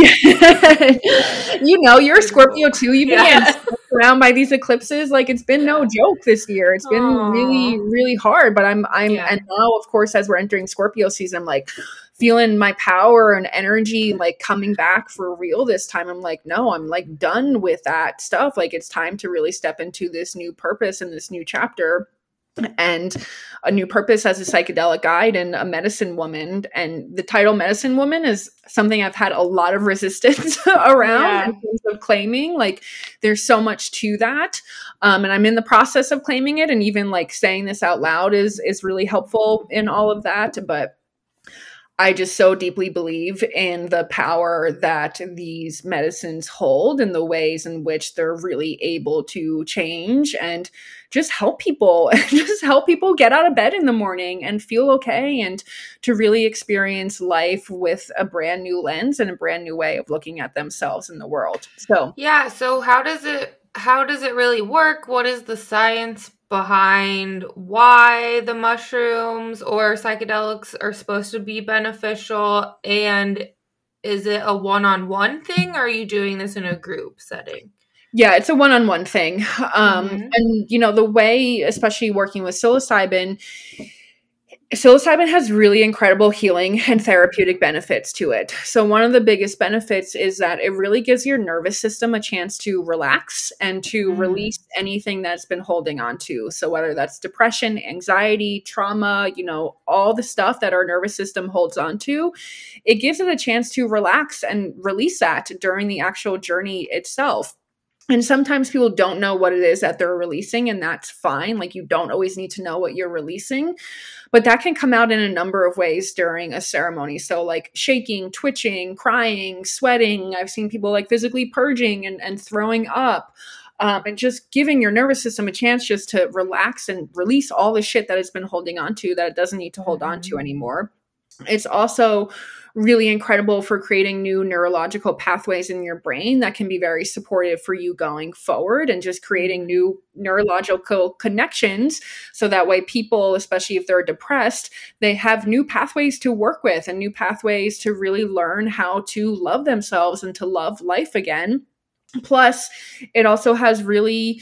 you know, you're a Scorpio too. You've been yeah. around by these eclipses. Like it's been no joke this year. It's been Aww. really, really hard. But I'm, I'm, yeah. and now of course as we're entering Scorpio season, I'm like feeling my power and energy like coming back for real this time. I'm like, no, I'm like done with that stuff. Like it's time to really step into this new purpose and this new chapter and a new purpose as a psychedelic guide and a medicine woman. And the title medicine woman is something I've had a lot of resistance around yeah. in terms of claiming. Like there's so much to that. Um, and I'm in the process of claiming it. And even like saying this out loud is is really helpful in all of that. But I just so deeply believe in the power that these medicines hold and the ways in which they're really able to change and just help people, just help people get out of bed in the morning and feel okay and to really experience life with a brand new lens and a brand new way of looking at themselves in the world. So, yeah. So, how does it? How does it really work? What is the science behind why the mushrooms or psychedelics are supposed to be beneficial and is it a one-on-one thing or are you doing this in a group setting yeah it's a one-on-one thing um, mm-hmm. and you know the way especially working with psilocybin psilocybin has really incredible healing and therapeutic benefits to it. So, one of the biggest benefits is that it really gives your nervous system a chance to relax and to mm. release anything that's been holding on to. So, whether that's depression, anxiety, trauma, you know, all the stuff that our nervous system holds on to, it gives it a chance to relax and release that during the actual journey itself and sometimes people don't know what it is that they're releasing and that's fine. Like you don't always need to know what you're releasing but that can come out in a number of ways during a ceremony. So like shaking twitching crying sweating. I've seen people like physically purging and, and throwing up um, and just giving your nervous system a chance just to relax and release all the shit that it's been holding on to that it doesn't need to hold on to mm-hmm. anymore it's also really incredible for creating new neurological pathways in your brain that can be very supportive for you going forward and just creating mm-hmm. new neurological connections so that way people especially if they're depressed they have new pathways to work with and new pathways to really learn how to love themselves and to love life again. Plus it also has really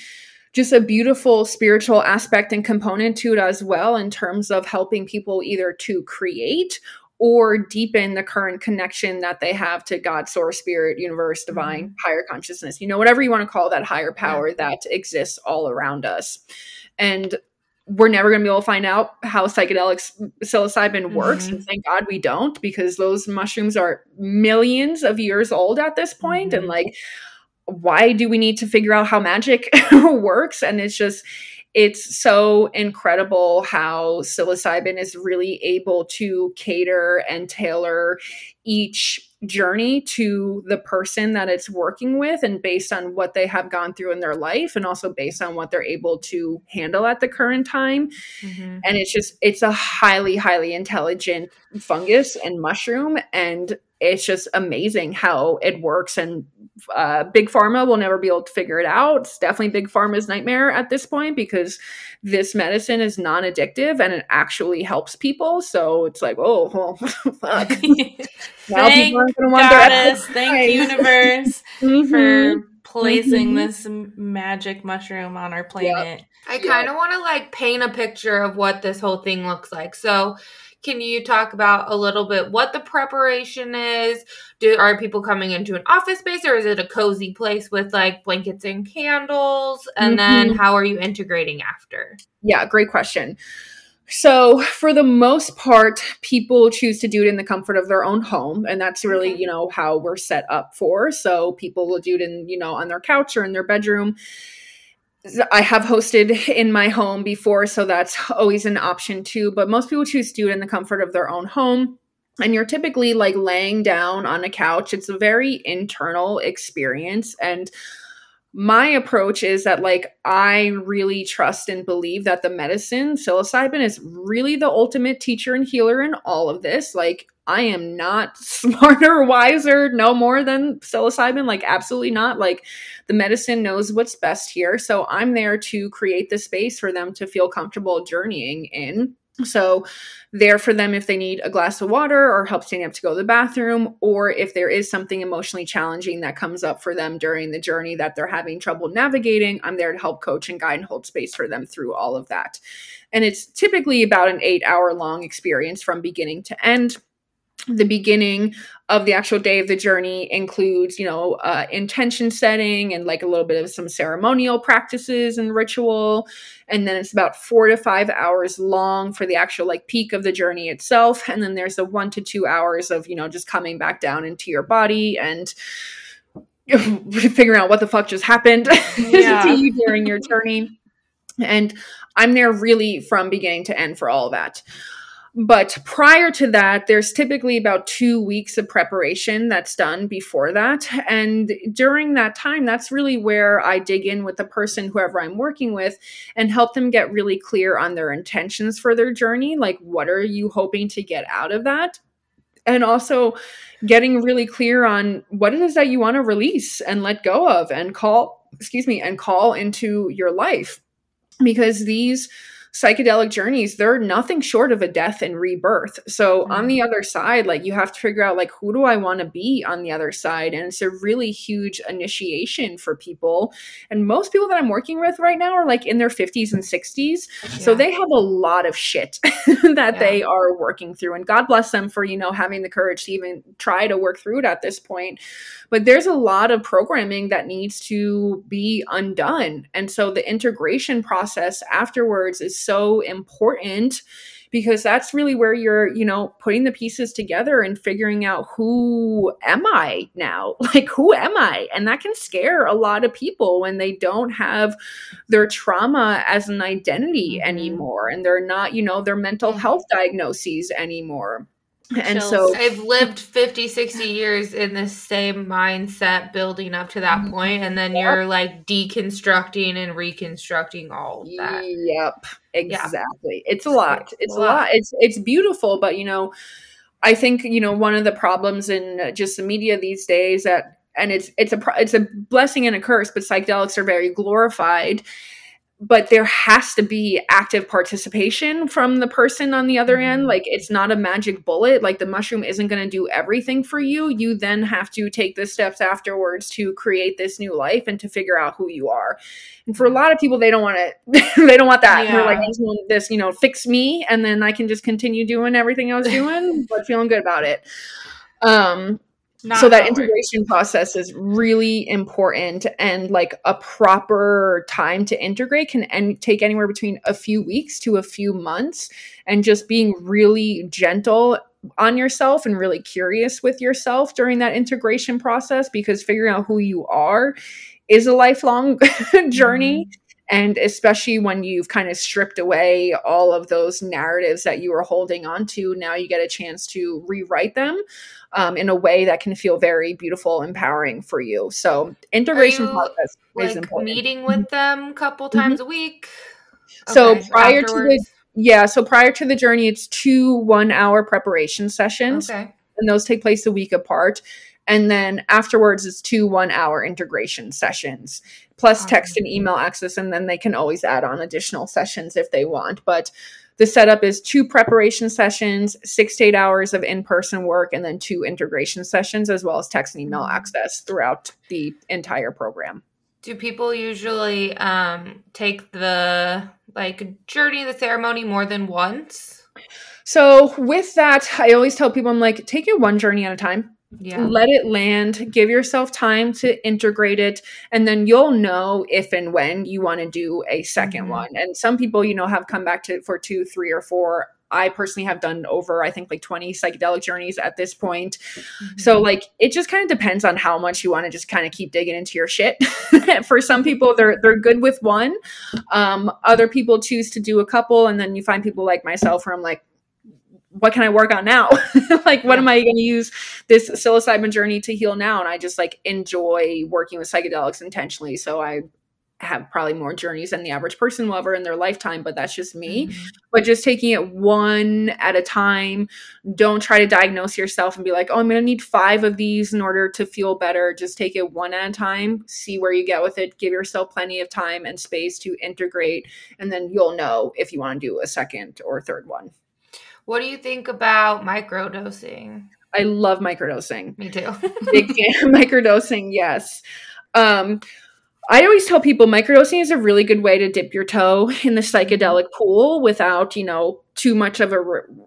just a beautiful spiritual aspect and component to it as well in terms of helping people either to create or deepen the current connection that they have to God, source, spirit, universe, divine, mm-hmm. higher consciousness, you know, whatever you want to call that higher power yeah. that exists all around us. And we're never going to be able to find out how psychedelics psilocybin mm-hmm. works and thank god we don't because those mushrooms are millions of years old at this point. Mm-hmm. and like why do we need to figure out how magic works? And it's just it's so incredible how psilocybin is really able to cater and tailor each journey to the person that it's working with and based on what they have gone through in their life and also based on what they're able to handle at the current time. Mm-hmm. and it's just it's a highly highly intelligent fungus and mushroom. And it's just amazing how it works and uh, big pharma will never be able to figure it out it's definitely big pharma's nightmare at this point because this medicine is non-addictive and it actually helps people so it's like oh well, fuck now thank goddess thank universe mm-hmm. for placing mm-hmm. this magic mushroom on our planet yep. i kind of yep. want to like paint a picture of what this whole thing looks like so can you talk about a little bit what the preparation is? Do are people coming into an office space or is it a cozy place with like blankets and candles? And mm-hmm. then how are you integrating after? Yeah, great question. So, for the most part, people choose to do it in the comfort of their own home. And that's really, okay. you know, how we're set up for. So, people will do it in, you know, on their couch or in their bedroom. I have hosted in my home before, so that's always an option too. But most people choose to do it in the comfort of their own home. And you're typically like laying down on a couch. It's a very internal experience. And my approach is that like I really trust and believe that the medicine psilocybin is really the ultimate teacher and healer in all of this. Like I am not smarter, wiser, no more than psilocybin. Like, absolutely not. Like, the medicine knows what's best here. So, I'm there to create the space for them to feel comfortable journeying in. So, there for them if they need a glass of water or help standing up to go to the bathroom, or if there is something emotionally challenging that comes up for them during the journey that they're having trouble navigating, I'm there to help coach and guide and hold space for them through all of that. And it's typically about an eight hour long experience from beginning to end the beginning of the actual day of the journey includes you know uh, intention setting and like a little bit of some ceremonial practices and ritual. And then it's about four to five hours long for the actual like peak of the journey itself. And then there's a one to two hours of you know just coming back down into your body and figuring out what the fuck just happened yeah. to you during your journey. And i'm there really from beginning to end for all of that but prior to that, there's typically about two weeks of preparation that's done before that. And during that time, that's really where I dig in with the person, whoever I'm working with, and help them get really clear on their intentions for their journey. Like, what are you hoping to get out of that? And also getting really clear on what it is that you want to release and let go of and call, excuse me, and call into your life. Because these psychedelic journeys they're nothing short of a death and rebirth so mm-hmm. on the other side like you have to figure out like who do i want to be on the other side and it's a really huge initiation for people and most people that i'm working with right now are like in their 50s and 60s yeah. so they have a lot of shit that yeah. they are working through and god bless them for you know having the courage to even try to work through it at this point but there's a lot of programming that needs to be undone and so the integration process afterwards is so important because that's really where you're, you know, putting the pieces together and figuring out who am I now? Like, who am I? And that can scare a lot of people when they don't have their trauma as an identity mm-hmm. anymore and they're not, you know, their mental health diagnoses anymore and Chills. so I've lived 50 60 years in the same mindset building up to that mm-hmm. point and then you're like deconstructing and reconstructing all that yep exactly yeah. it's a lot it's a lot. lot it's it's beautiful but you know i think you know one of the problems in just the media these days that and it's it's a it's a blessing and a curse but psychedelics are very glorified but there has to be active participation from the person on the other end. Mm-hmm. like it's not a magic bullet. Like the mushroom isn't going to do everything for you. You then have to take the steps afterwards to create this new life and to figure out who you are. And for a lot of people they don't want it. They don't want that. Yeah. they're like I just want this you know fix me and then i can just continue doing everything i was doing but feeling good about it. Um Not so that integration process is really important and like a proper time to integrate can and take anywhere between a few weeks to a few months and just being really gentle on yourself and really curious with yourself during that integration process because figuring out who you are is a lifelong journey mm-hmm. And especially when you've kind of stripped away all of those narratives that you were holding on to, now you get a chance to rewrite them um, in a way that can feel very beautiful, empowering for you. So integration process like is important. Meeting with them a couple mm-hmm. times mm-hmm. a week. So okay, prior afterwards. to the yeah, so prior to the journey, it's two one hour preparation sessions. Okay. And those take place a week apart. And then afterwards it's two one hour integration sessions plus text and email access. And then they can always add on additional sessions if they want. But the setup is two preparation sessions, six to eight hours of in person work, and then two integration sessions, as well as text and email mm-hmm. access throughout the entire program. Do people usually um, take the like journey, the ceremony more than once? So with that, I always tell people I'm like, take it one journey at a time. Yeah. Let it land, give yourself time to integrate it, and then you'll know if and when you want to do a 2nd mm-hmm. one. And some people, you know, have come back to for two, three, or four. I personally have done over, I think, like 20 psychedelic journeys at this point. Mm-hmm. So, like, it just kind of depends on how much you want to just kind of keep digging into your shit. For some people, they're they're good with one. Um, other people choose to do a couple, and then you find people like myself where I'm like, what can I work on now? like, what am I going to use this psilocybin journey to heal now? And I just like enjoy working with psychedelics intentionally. So I have probably more journeys than the average person will ever in their lifetime, but that's just me. Mm-hmm. But just taking it one at a time. Don't try to diagnose yourself and be like, oh, I'm going to need five of these in order to feel better. Just take it one at a time, see where you get with it, give yourself plenty of time and space to integrate, and then you'll know if you want to do a second or third one. What do you think about microdosing? I love microdosing. Me too. Big fan microdosing, yes. Um, I always tell people microdosing is a really good way to dip your toe in the psychedelic pool without, you know, too much of a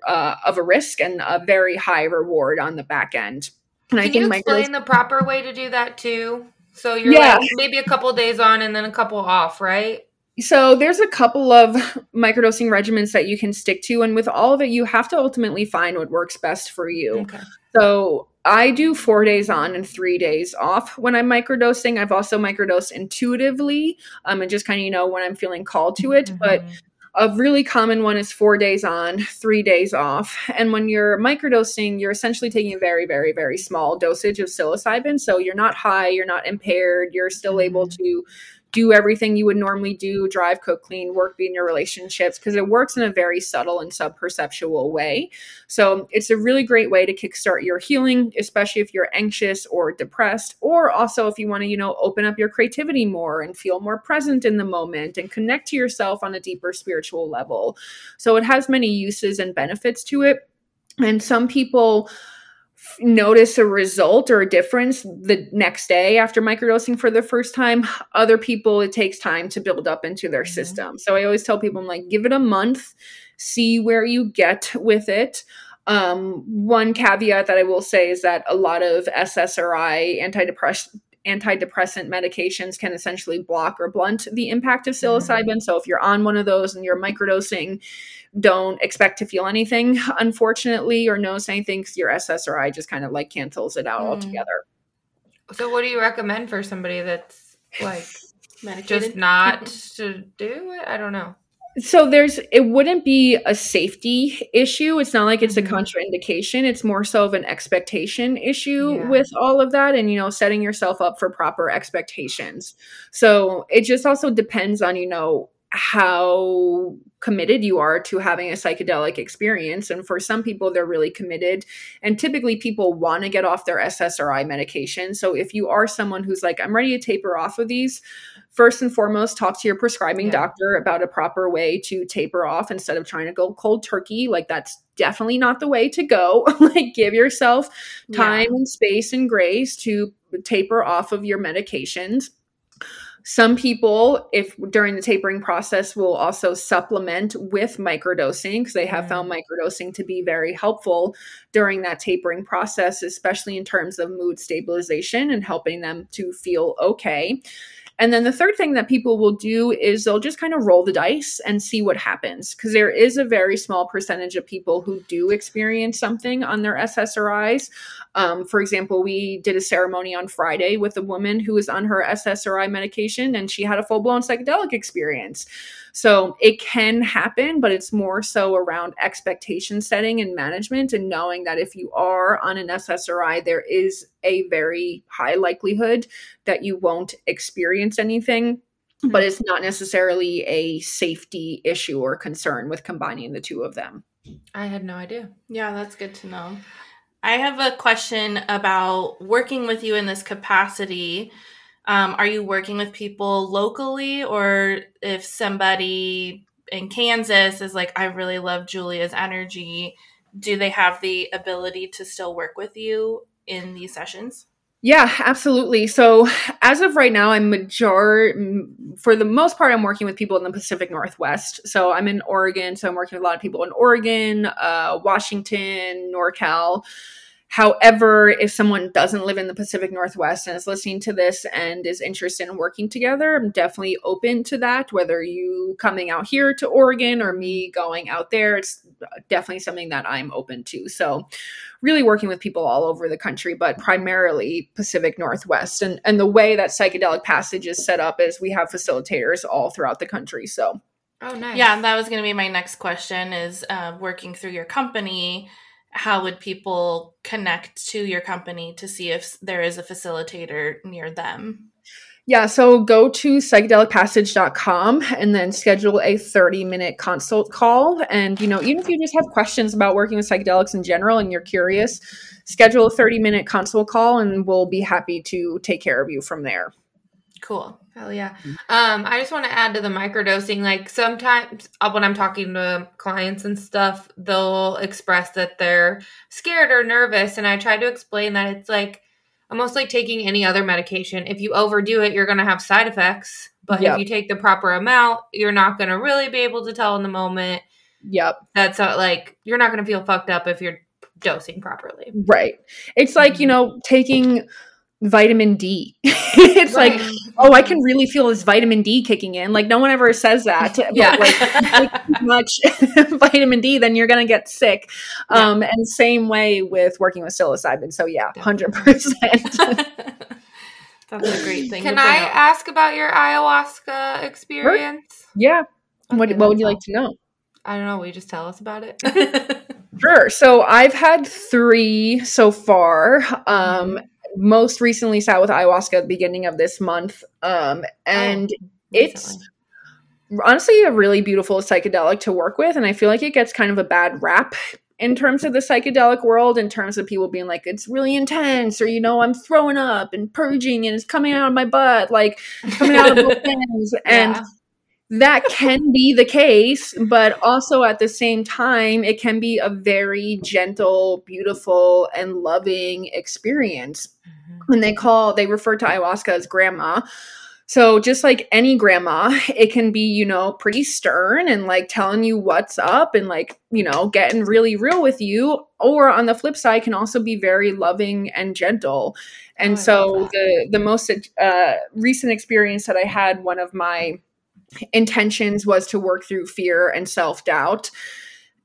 uh, of a risk and a very high reward on the back end. And Can I think you explain the proper way to do that too? So you're yeah. like maybe a couple days on and then a couple off, right? So there's a couple of microdosing regimens that you can stick to, and with all of it, you have to ultimately find what works best for you. Okay. So I do four days on and three days off when I'm microdosing. I've also microdosed intuitively, um, and just kind of you know when I'm feeling called to it. Mm-hmm. But a really common one is four days on, three days off. And when you're microdosing, you're essentially taking a very, very, very small dosage of psilocybin. So you're not high, you're not impaired, you're still able mm-hmm. to do everything you would normally do drive cook clean work be in your relationships because it works in a very subtle and subperceptual way. So it's a really great way to kickstart your healing especially if you're anxious or depressed or also if you want to you know open up your creativity more and feel more present in the moment and connect to yourself on a deeper spiritual level. So it has many uses and benefits to it. And some people notice a result or a difference the next day after microdosing for the first time. Other people, it takes time to build up into their mm-hmm. system. So I always tell people, I'm like, give it a month, see where you get with it. Um, one caveat that I will say is that a lot of SSRI antidepressant antidepressant medications can essentially block or blunt the impact of mm-hmm. psilocybin. So if you're on one of those and you're microdosing, don't expect to feel anything, unfortunately, or notice anything because your SSRI just kind of like cancels it out mm. altogether. So, what do you recommend for somebody that's like Medicated? just not to do it? I don't know. So there's it wouldn't be a safety issue. It's not like it's mm-hmm. a contraindication. It's more so of an expectation issue yeah. with all of that and you know setting yourself up for proper expectations. So it just also depends on you know how committed you are to having a psychedelic experience. And for some people, they're really committed. And typically, people want to get off their SSRI medication. So if you are someone who's like, I'm ready to taper off of these, first and foremost, talk to your prescribing yeah. doctor about a proper way to taper off instead of trying to go cold turkey. Like, that's definitely not the way to go. like, give yourself time yeah. and space and grace to taper off of your medications Some people, if during the tapering process, will also supplement with microdosing because they have mm. found microdosing to be very helpful during that tapering process, especially in terms of mood stabilization and helping them to feel okay. And then the third thing that people will do is they'll just kind of roll the dice and see what happens because there is a very small percentage of people who do experience something on their SSRIs. Um, for example, we did a ceremony on Friday with a woman who was on her SSRI medication and she had a full blown psychedelic experience. So it can happen, but it's more so around expectation setting and management and knowing that if you are on an SSRI, there is a very high likelihood that you won't experience anything. Mm-hmm. But it's not necessarily a safety issue or concern with combining the two of them. I had no idea. Yeah, that's good to know. I have a question about working with you in this capacity. Um, are you working with people locally, or if somebody in Kansas is like, I really love Julia's energy, do they have the ability to still work with you in these sessions? Yeah, absolutely. So as of right now, I'm major for the most part, I'm working with people in the Pacific Northwest. So I'm in Oregon, so I'm working with a lot of people in Oregon, uh, Washington, NorCal. However, if someone doesn't live in the Pacific Northwest and is listening to this and is interested in working together, I'm definitely open to that. Whether you coming out here to Oregon or me going out there, it's definitely something that I'm open to. So, really working with people all over the country, but primarily Pacific Northwest. And and the way that psychedelic passage is set up is we have facilitators all throughout the country. So, oh nice. Yeah, that was going to be my next question: is uh, working through your company how would people connect to your company to see if there is a facilitator near them? Yeah, so go to psychedelicpassage.com and then schedule a 30 minute consult call. And, you know, even if you just have questions about working with psychedelics in general and you're curious, schedule a 30 minute consult call and we'll be happy to take care of you from there. Cool. Hell yeah. Mm-hmm. Um, I just want to add to the microdosing. Like sometimes uh, when I'm talking to clients and stuff, they'll express that they're scared or nervous. And I try to explain that it's like almost like taking any other medication. If you overdo it, you're going to have side effects. But yep. if you take the proper amount, you're not going to really be able to tell in the moment. Yep. That's not, like, you're not going to feel fucked up if you're dosing properly. Right. It's like, you know, taking vitamin D. it's right. like, oh, I can really feel this vitamin D kicking in. Like no one ever says that. yeah. But like much vitamin D, then you're gonna get sick. Yeah. Um, and same way with working with psilocybin. So yeah, hundred percent. That's a great thing. Can I ask about your ayahuasca experience? Yeah. Okay, what What would you like to know? I don't know. Will you just tell us about it? sure. So I've had three so far. Um, mm-hmm most recently sat with ayahuasca at the beginning of this month. Um, and oh, it's honestly a really beautiful psychedelic to work with. And I feel like it gets kind of a bad rap in terms of the psychedelic world, in terms of people being like, it's really intense, or, you know, I'm throwing up and purging and it's coming out of my butt, like coming out of both ends. And yeah that can be the case, but also at the same time, it can be a very gentle, beautiful, and loving experience. Mm-hmm. When they call, they refer to ayahuasca as grandma. So, just like any grandma, it can be, you know, pretty stern and like telling you what's up and like, you know, getting really real with you. Or on the flip side, can also be very loving and gentle. And oh, so, the the most uh, recent experience that I had, one of my intentions was to work through fear and self-doubt.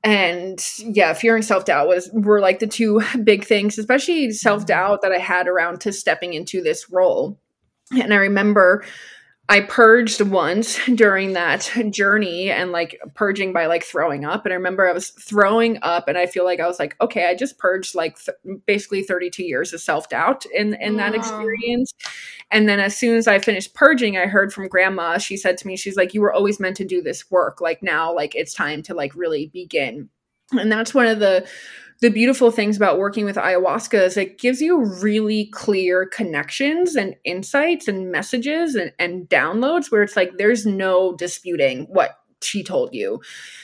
And yeah fear and self-doubt was were like the two big things especially self-doubt that i had around to stepping into this role. And i remember I purged once during that journey and like purging by like throwing up. And I remember I was throwing up and I feel like I was like, okay, I just purged like th- basically 32 years of self doubt in, in that experience. And then as soon as I finished purging, I heard from grandma, she said to me, she's like, you were always meant to do this work. Like now, like it's time to like really begin. And that's one of the the beautiful things about working with ayahuasca is it gives you really clear connections and insights and messages and, and downloads where it's like there's no disputing what she told you.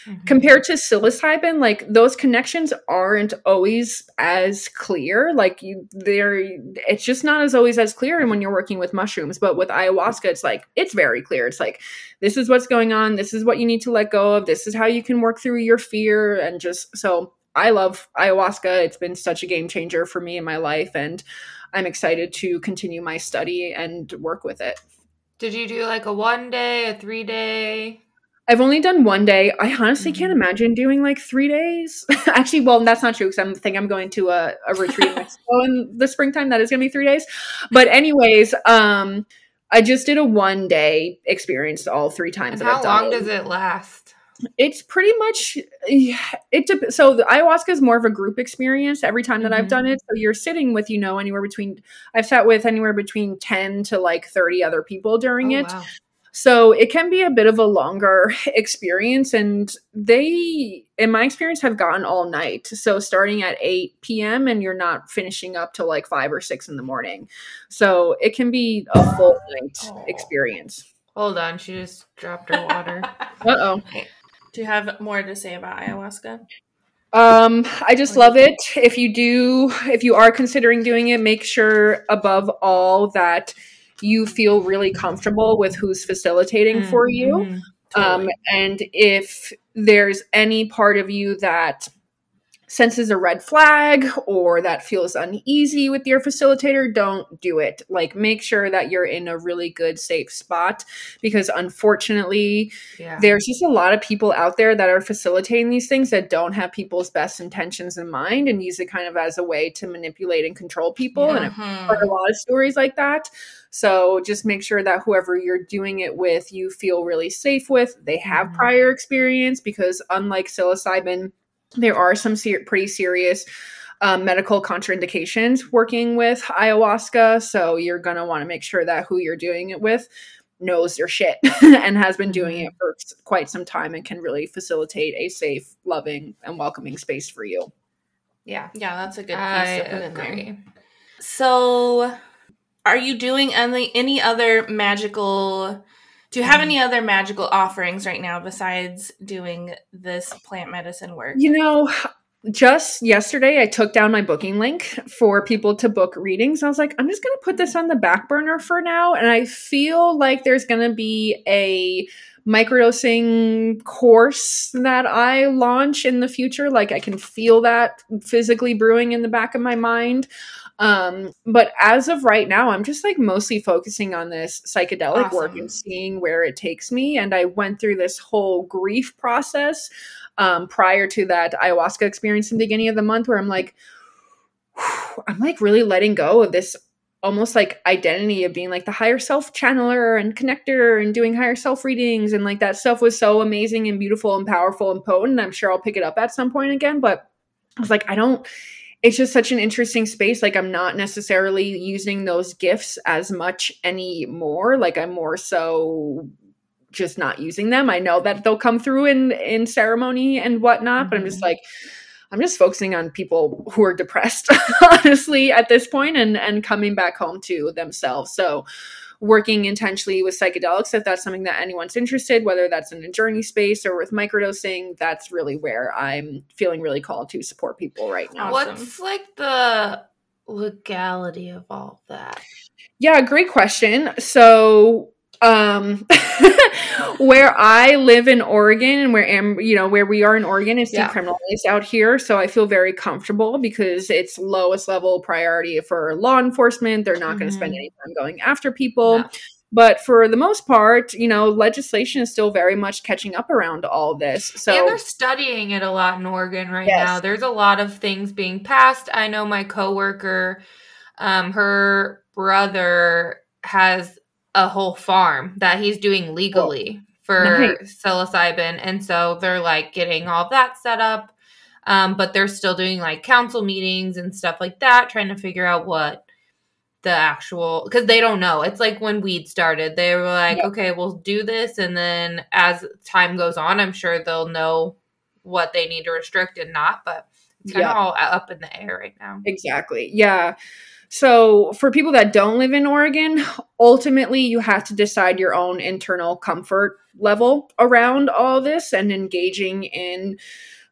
Mm-hmm. Compared to psilocybin, like those connections aren't always as clear. Like you they're it's just not as always as clear and when you're working with mushrooms. But with ayahuasca, it's like it's very clear. It's like this is what's going on, this is what you need to let go of, this is how you can work through your fear and just so I love ayahuasca. It's been such a game changer for me in my life and I'm excited to continue my study and work with it. Did you do like a one day, a three day? I've only done one day. I honestly mm-hmm. can't imagine doing like three days. Actually, well, that's not true because I think I'm going to a, a retreat in Mexico in the springtime. That is going to be three days. But anyways, um, I just did a one day experience all three times. And how long does it last? It's pretty much it. so the ayahuasca is more of a group experience every time that mm-hmm. I've done it. So you're sitting with you know anywhere between I've sat with anywhere between ten to like thirty other people during oh, it. Wow. So it can be a bit of a longer experience. And they, in my experience, have gone all night. So starting at 8 p.m. and you're not finishing up till like 5 or 6 in the morning. So it can be a full night oh. experience. Hold on. She just dropped her water. uh oh. Do you have more to say about ayahuasca? Um, I just love it. If you do, if you are considering doing it, make sure above all that you feel really comfortable with who's facilitating mm-hmm. for you. Mm-hmm. Totally. Um, and if there's any part of you that senses a red flag or that feels uneasy with your facilitator, don't do it. Like, make sure that you're in a really good, safe spot because unfortunately, yeah. there's just a lot of people out there that are facilitating these things that don't have people's best intentions in mind and use it kind of as a way to manipulate and control people. And I've heard a lot of stories like that. So just make sure that whoever you're doing it with, you feel really safe with. They have mm-hmm. prior experience because, unlike psilocybin, there are some ser- pretty serious um, medical contraindications working with ayahuasca. So you're going to want to make sure that who you're doing it with knows their shit and has been doing it for quite some time and can really facilitate a safe, loving, and welcoming space for you. Yeah. Yeah, that's a good piece I to put agree. in there. So are you doing any any other magical do you have mm. any other magical offerings right now besides doing this plant medicine work? You know, just yesterday I took down my booking link for people to book readings. I was like, I'm just going to put this on the back burner for now and I feel like there's going to be a microdosing course that I launch in the future. Like I can feel that physically brewing in the back of my mind. Um, but as of right now, I'm just like mostly focusing on this psychedelic awesome. work and seeing where it takes me. And I went through this whole grief process um, prior to that ayahuasca experience in the beginning of the month where I'm like, I'm like really letting go of this almost like identity of being like the higher self channeler and connector and doing higher self readings and like that stuff was so amazing and beautiful and powerful and potent. I'm sure I'll pick it up at some point again, but I was like, I don't it's just such an interesting space. Like I'm not necessarily using those gifts as much anymore. Like I'm more so just not using them. I know that they'll come through in in ceremony and whatnot, mm-hmm. but I'm just mm-hmm. like I'm just focusing on people who are depressed, honestly, at this point and and coming back home to themselves. So working intentionally with psychedelics if that's something that anyone's interested whether that's in a journey space or with microdosing that's really where i'm feeling really called to support people right now. What's like the legality of all that? Yeah great question. So um where I live in Oregon and where am you know where we are in Oregon is yeah. decriminalized out here. So I feel very comfortable because it's lowest level priority for law enforcement. They're not mm-hmm. going to spend any time going after people. But for the most part you know legislation is still very much catching up around all this. So and they're studying it a lot in Oregon right yes. now there's a lot of things being passed. I know my coworker um her brother has a whole farm that he's doing legally oh, for nice. psilocybin. And so they're like getting all that set up. Um, but they're still doing like council meetings and stuff like that, trying to figure out what the actual because they don't know. It's like when weed started, they were like, yeah. okay, we'll do this, and then as time goes on, I'm sure they'll know what they need to restrict and not. But it's kind yeah. of all up in the air right now. Exactly. Yeah. So, for people that don't live in Oregon, ultimately you have to decide your own internal comfort level around all this and engaging in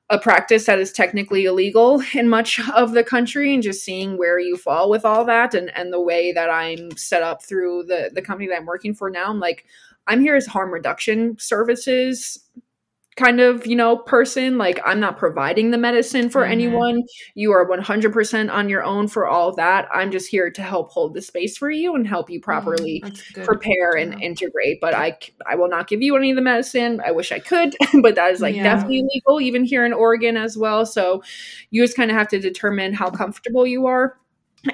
a practice that is technically illegal in much of the country and just seeing where you fall with all that and and the way that I'm set up through the the company that I'm working for now. I'm like I'm here as harm reduction services kind of, you know, person. Like I'm not providing the medicine for mm-hmm. anyone. You are 100% on your own for all of that. I'm just here to help hold the space for you and help you properly mm, prepare and integrate. But I I will not give you any of the medicine. I wish I could, but that is like yeah. definitely legal even here in Oregon as well. So you just kind of have to determine how comfortable you are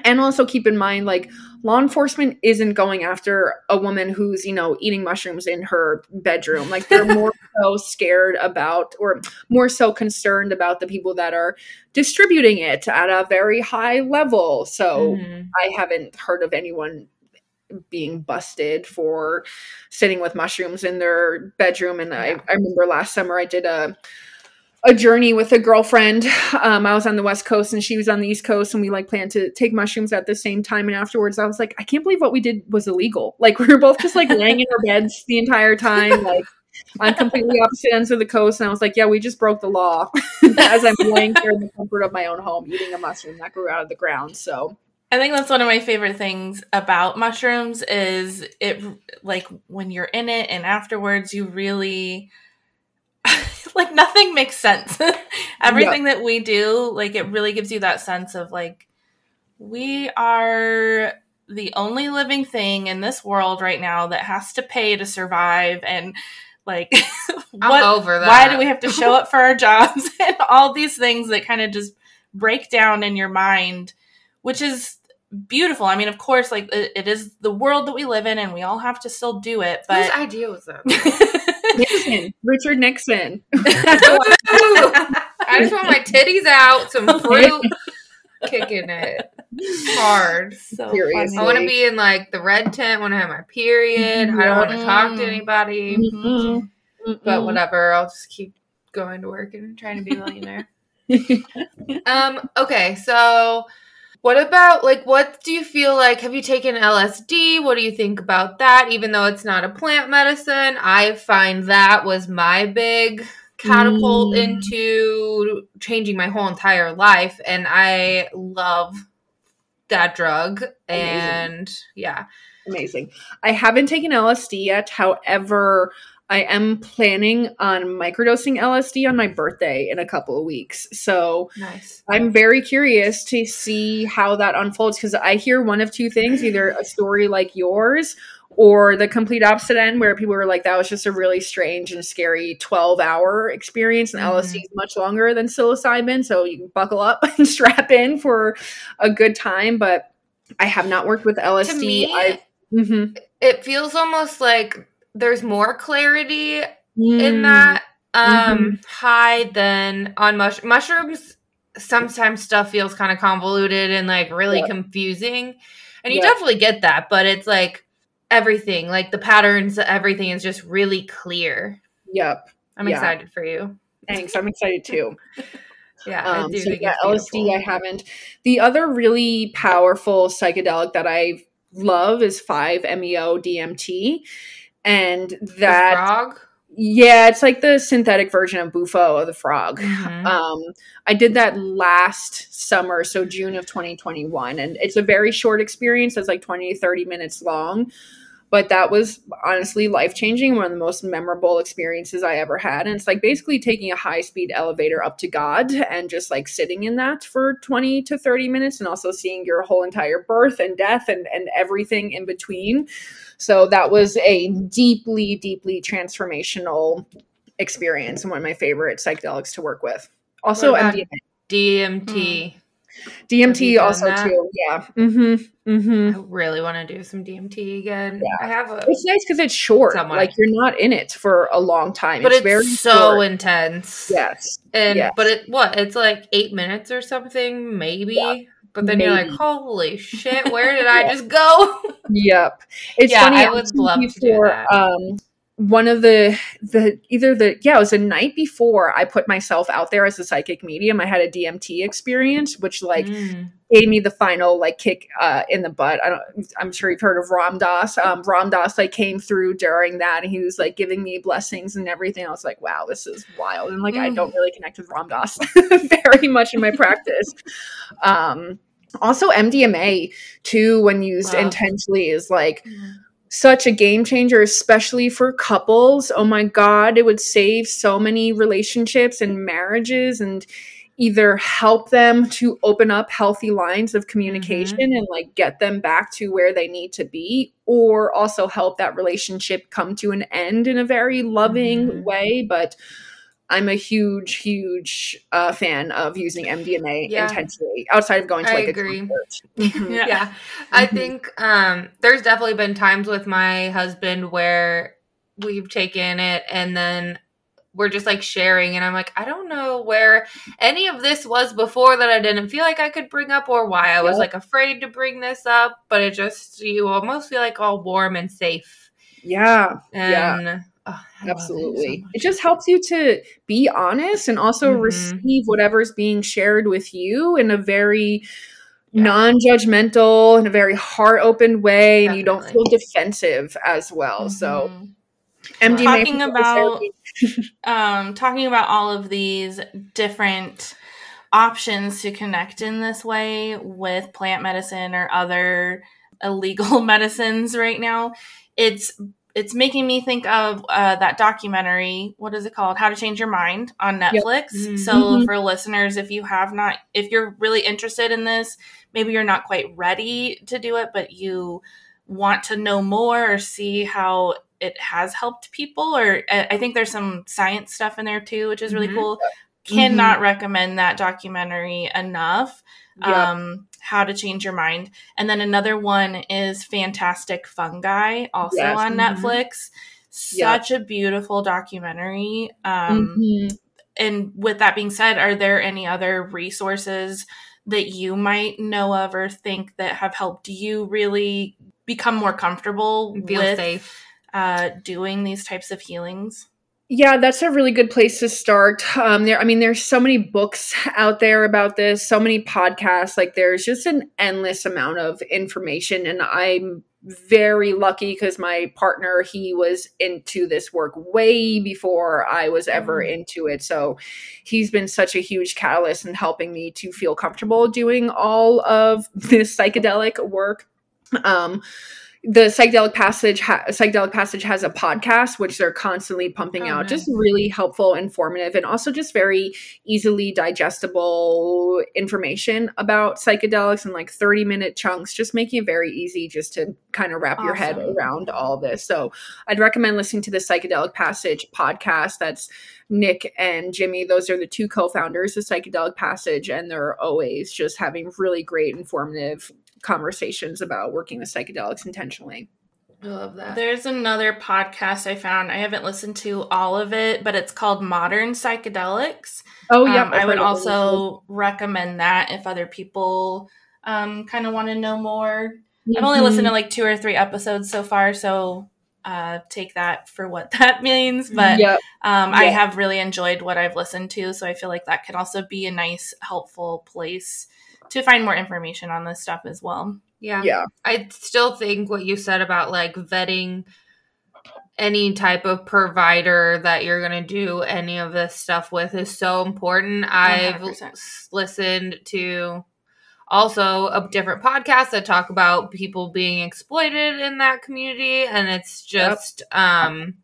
and also keep in mind like law enforcement isn't going after a woman who's you know eating mushrooms in her bedroom like they're more so scared about or more so concerned about the people that are distributing it at a very high level so mm-hmm. i haven't heard of anyone being busted for sitting with mushrooms in their bedroom and yeah. I, I remember last summer i did a a journey with a girlfriend. Um, I was on the West Coast and she was on the East Coast, and we like planned to take mushrooms at the same time. And afterwards, I was like, I can't believe what we did was illegal. Like we were both just like laying in our beds the entire time, like on completely opposite ends of the coast. And I was like, yeah, we just broke the law as I'm laying here in the comfort of my own home, eating a mushroom that grew out of the ground. So. I think that's one of my favorite things about mushrooms is it like when you're in it and afterwards you really like nothing makes sense. Everything yeah. that we do, like it really gives you that sense of like we are the only living thing in this world right now that has to pay to survive and like what, why do we have to show up for our jobs and all these things that kind of just break down in your mind which is beautiful i mean of course like it, it is the world that we live in and we all have to still do it but whose idea was that Nixon, Richard Nixon. I just want my titties out, some fruit, kicking it hard. So Seriously. I want to be in like the red tent. Want to have my period. Mm-hmm. I don't want to talk to anybody. Mm-hmm. But whatever. I'll just keep going to work and trying to be a millionaire. um. Okay. So what about like what do you feel like? Have you taken LSD? What do you think about that? Even though it's not a plant medicine, I find that was my big catapult mm. into changing my whole entire life and I love that drug Amazing. and yeah. Amazing. I haven't taken LSD yet. However, I am planning on microdosing LSD on my birthday in a couple of weeks. So nice. I'm very curious to see how that unfolds because I hear one of two things either a story like yours or the complete opposite end where people were like, that was just a really strange and scary 12 hour experience. And mm-hmm. LSD is much longer than psilocybin. So you can buckle up and strap in for a good time. But I have not worked with LSD. To me, mm-hmm. it feels almost like there's more clarity mm. in that um mm-hmm. high than on mush- mushrooms sometimes stuff feels kind of convoluted and like really yeah. confusing and you yeah. definitely get that but it's like everything like the patterns everything is just really clear yep i'm yeah. excited for you thanks i'm excited too yeah um, so yeah lsd i haven't the other really powerful psychedelic that i love is 5-meo dmt and that frog? Yeah it's like the synthetic version of bufo of the frog. Mm-hmm. um i did that last summer so june of 2021 and it's a very short experience. It's like 20 to 30 minutes long but that was honestly life changing one of the most memorable experiences i ever had. And it's like basically taking a high speed elevator up to god and just like sitting in that for 20 to 30 minutes and also seeing your whole entire birth and death and and everything in between so that was a deeply, deeply transformational experience and one of my favorite psychedelics to work with. Also, MDMA. DMT. DMT also that? too. Yeah. Mm-hmm. Mm-hmm. I really want to do some DMT again. Yeah. I have a. It's nice because it's short. Somewhere. Like you're not in it for a long time. But it's, it's very so short. intense. Yes. And yes. but it what? It's like eight minutes or something, maybe. Yeah. But then Maybe. you're like, holy shit, where did I just go? Yep. It's yeah, funny. I would love to do that. Um, one of the the either the yeah it was the night before i put myself out there as a psychic medium i had a dmt experience which like mm. gave me the final like kick uh, in the butt i don't i'm sure you've heard of ram dass um, ram dass like came through during that and he was like giving me blessings and everything i was like wow this is wild and like mm. i don't really connect with ram dass very much in my practice um also mdma too when used wow. intentionally is like such a game changer, especially for couples. Oh my God, it would save so many relationships and marriages and either help them to open up healthy lines of communication mm-hmm. and like get them back to where they need to be or also help that relationship come to an end in a very loving mm-hmm. way but I'm a huge, huge uh, fan of using MDMA yeah. intentionally outside of going to like I agree. Mm-hmm. yeah. yeah. Mm-hmm. I think um, there's definitely been times with my husband where we've taken it and then we're just like sharing and I'm like, I don't know where any of this was before that I didn't feel like I could bring up or why I was like afraid to bring this up, but it just you almost feel like all warm and safe. Yeah. And yeah Oh, Absolutely. It, so it, just helps you to be honest and also mm-hmm. receive whatever's being shared with you in a very yeah. non-judgmental and a very heart-open way Definitely. and you don't feel defensive as well. Mm-hmm. So MD talking about um talking about all of these different options to connect in this way with plant medicine or other illegal medicines right now. It's it's making me think of uh, that documentary. What is it called? How to Change Your Mind on Netflix. Yep. Mm-hmm. So for listeners, if you have not, if you're really interested in this, maybe you're not quite ready to do it, but you want to know more or see how it has helped people. Or I think there's some science stuff in there too, which is really mm-hmm. cool. Cannot mm-hmm. recommend that documentary enough. Yep. Um, how to Change Your Mind. And then another one is Fantastic Fungi, also yes. on mm-hmm. Netflix. Such yep. a beautiful documentary. Um, mm-hmm. And with that being said, are there any other resources that you might know of or think that have helped you really become more comfortable Feel with safe. Uh, doing these types of healings? Yeah, that's a really good place to start. Um, there, I mean, there's so many books out there about this, so many podcasts. Like, there's just an endless amount of information, and I'm very lucky because my partner he was into this work way before I was ever mm. into it. So he's been such a huge catalyst in helping me to feel comfortable doing all of this psychedelic work. Um, the psychedelic passage ha- psychedelic passage has a podcast which they're constantly pumping oh, out nice. just really helpful informative and also just very easily digestible information about psychedelics and like 30 minute chunks just making it very easy just to kind of wrap awesome. your head around all this so i'd recommend listening to the psychedelic passage podcast that's Nick and Jimmy, those are the two co founders of Psychedelic Passage, and they're always just having really great, informative conversations about working with psychedelics intentionally. I love that. There's another podcast I found. I haven't listened to all of it, but it's called Modern Psychedelics. Oh, yeah. Um, I would also recommend that if other people um, kind of want to know more. Mm-hmm. I've only listened to mm-hmm. like two or three episodes so far, so uh, take that for what that means. But yep. um, yep. I have really enjoyed what I've listened to, so I feel like that can also be a nice, helpful place to find more information on this stuff as well. Yeah. Yeah. I still think what you said about like vetting any type of provider that you're going to do any of this stuff with is so important. i have listened to also a different podcast that talk about people being exploited in that community and it's just yep. um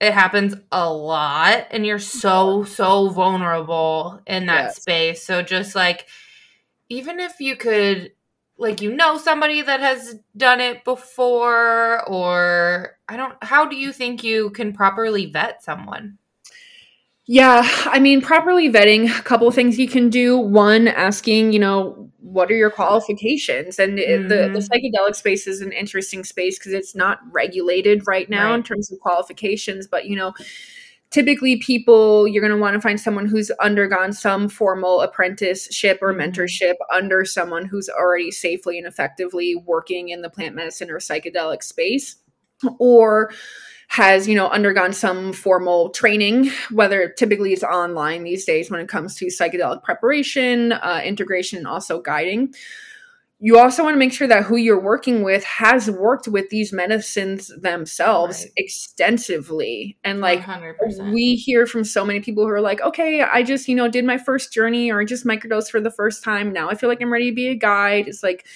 it happens a lot and you're so so vulnerable in that yes. space. So just like even if you could like you know somebody that has done it before or I don't how do you think you can properly vet someone? Yeah, I mean, properly vetting, a couple of things you can do. One, asking, you know, what are your qualifications? And mm-hmm. the, the mm-hmm. psychedelic space is an interesting space because it's not regulated right now right. in terms of qualifications, but, you know, typically people you're going to want to find someone who's undergone some formal apprenticeship or mm-hmm. mentorship under someone who's already safely and effectively working in the plant medicine or psychedelic space or has you know undergone some formal training whether typically it's online these days when it comes to psychedelic preparation uh, integration and also guiding you also want to make sure that who you're working with has worked with these medicines themselves right. extensively and like 100%. we hear from so many people who are like okay i just you know did my first journey or just microdose for the first time now i feel like i'm ready to be a guide it's like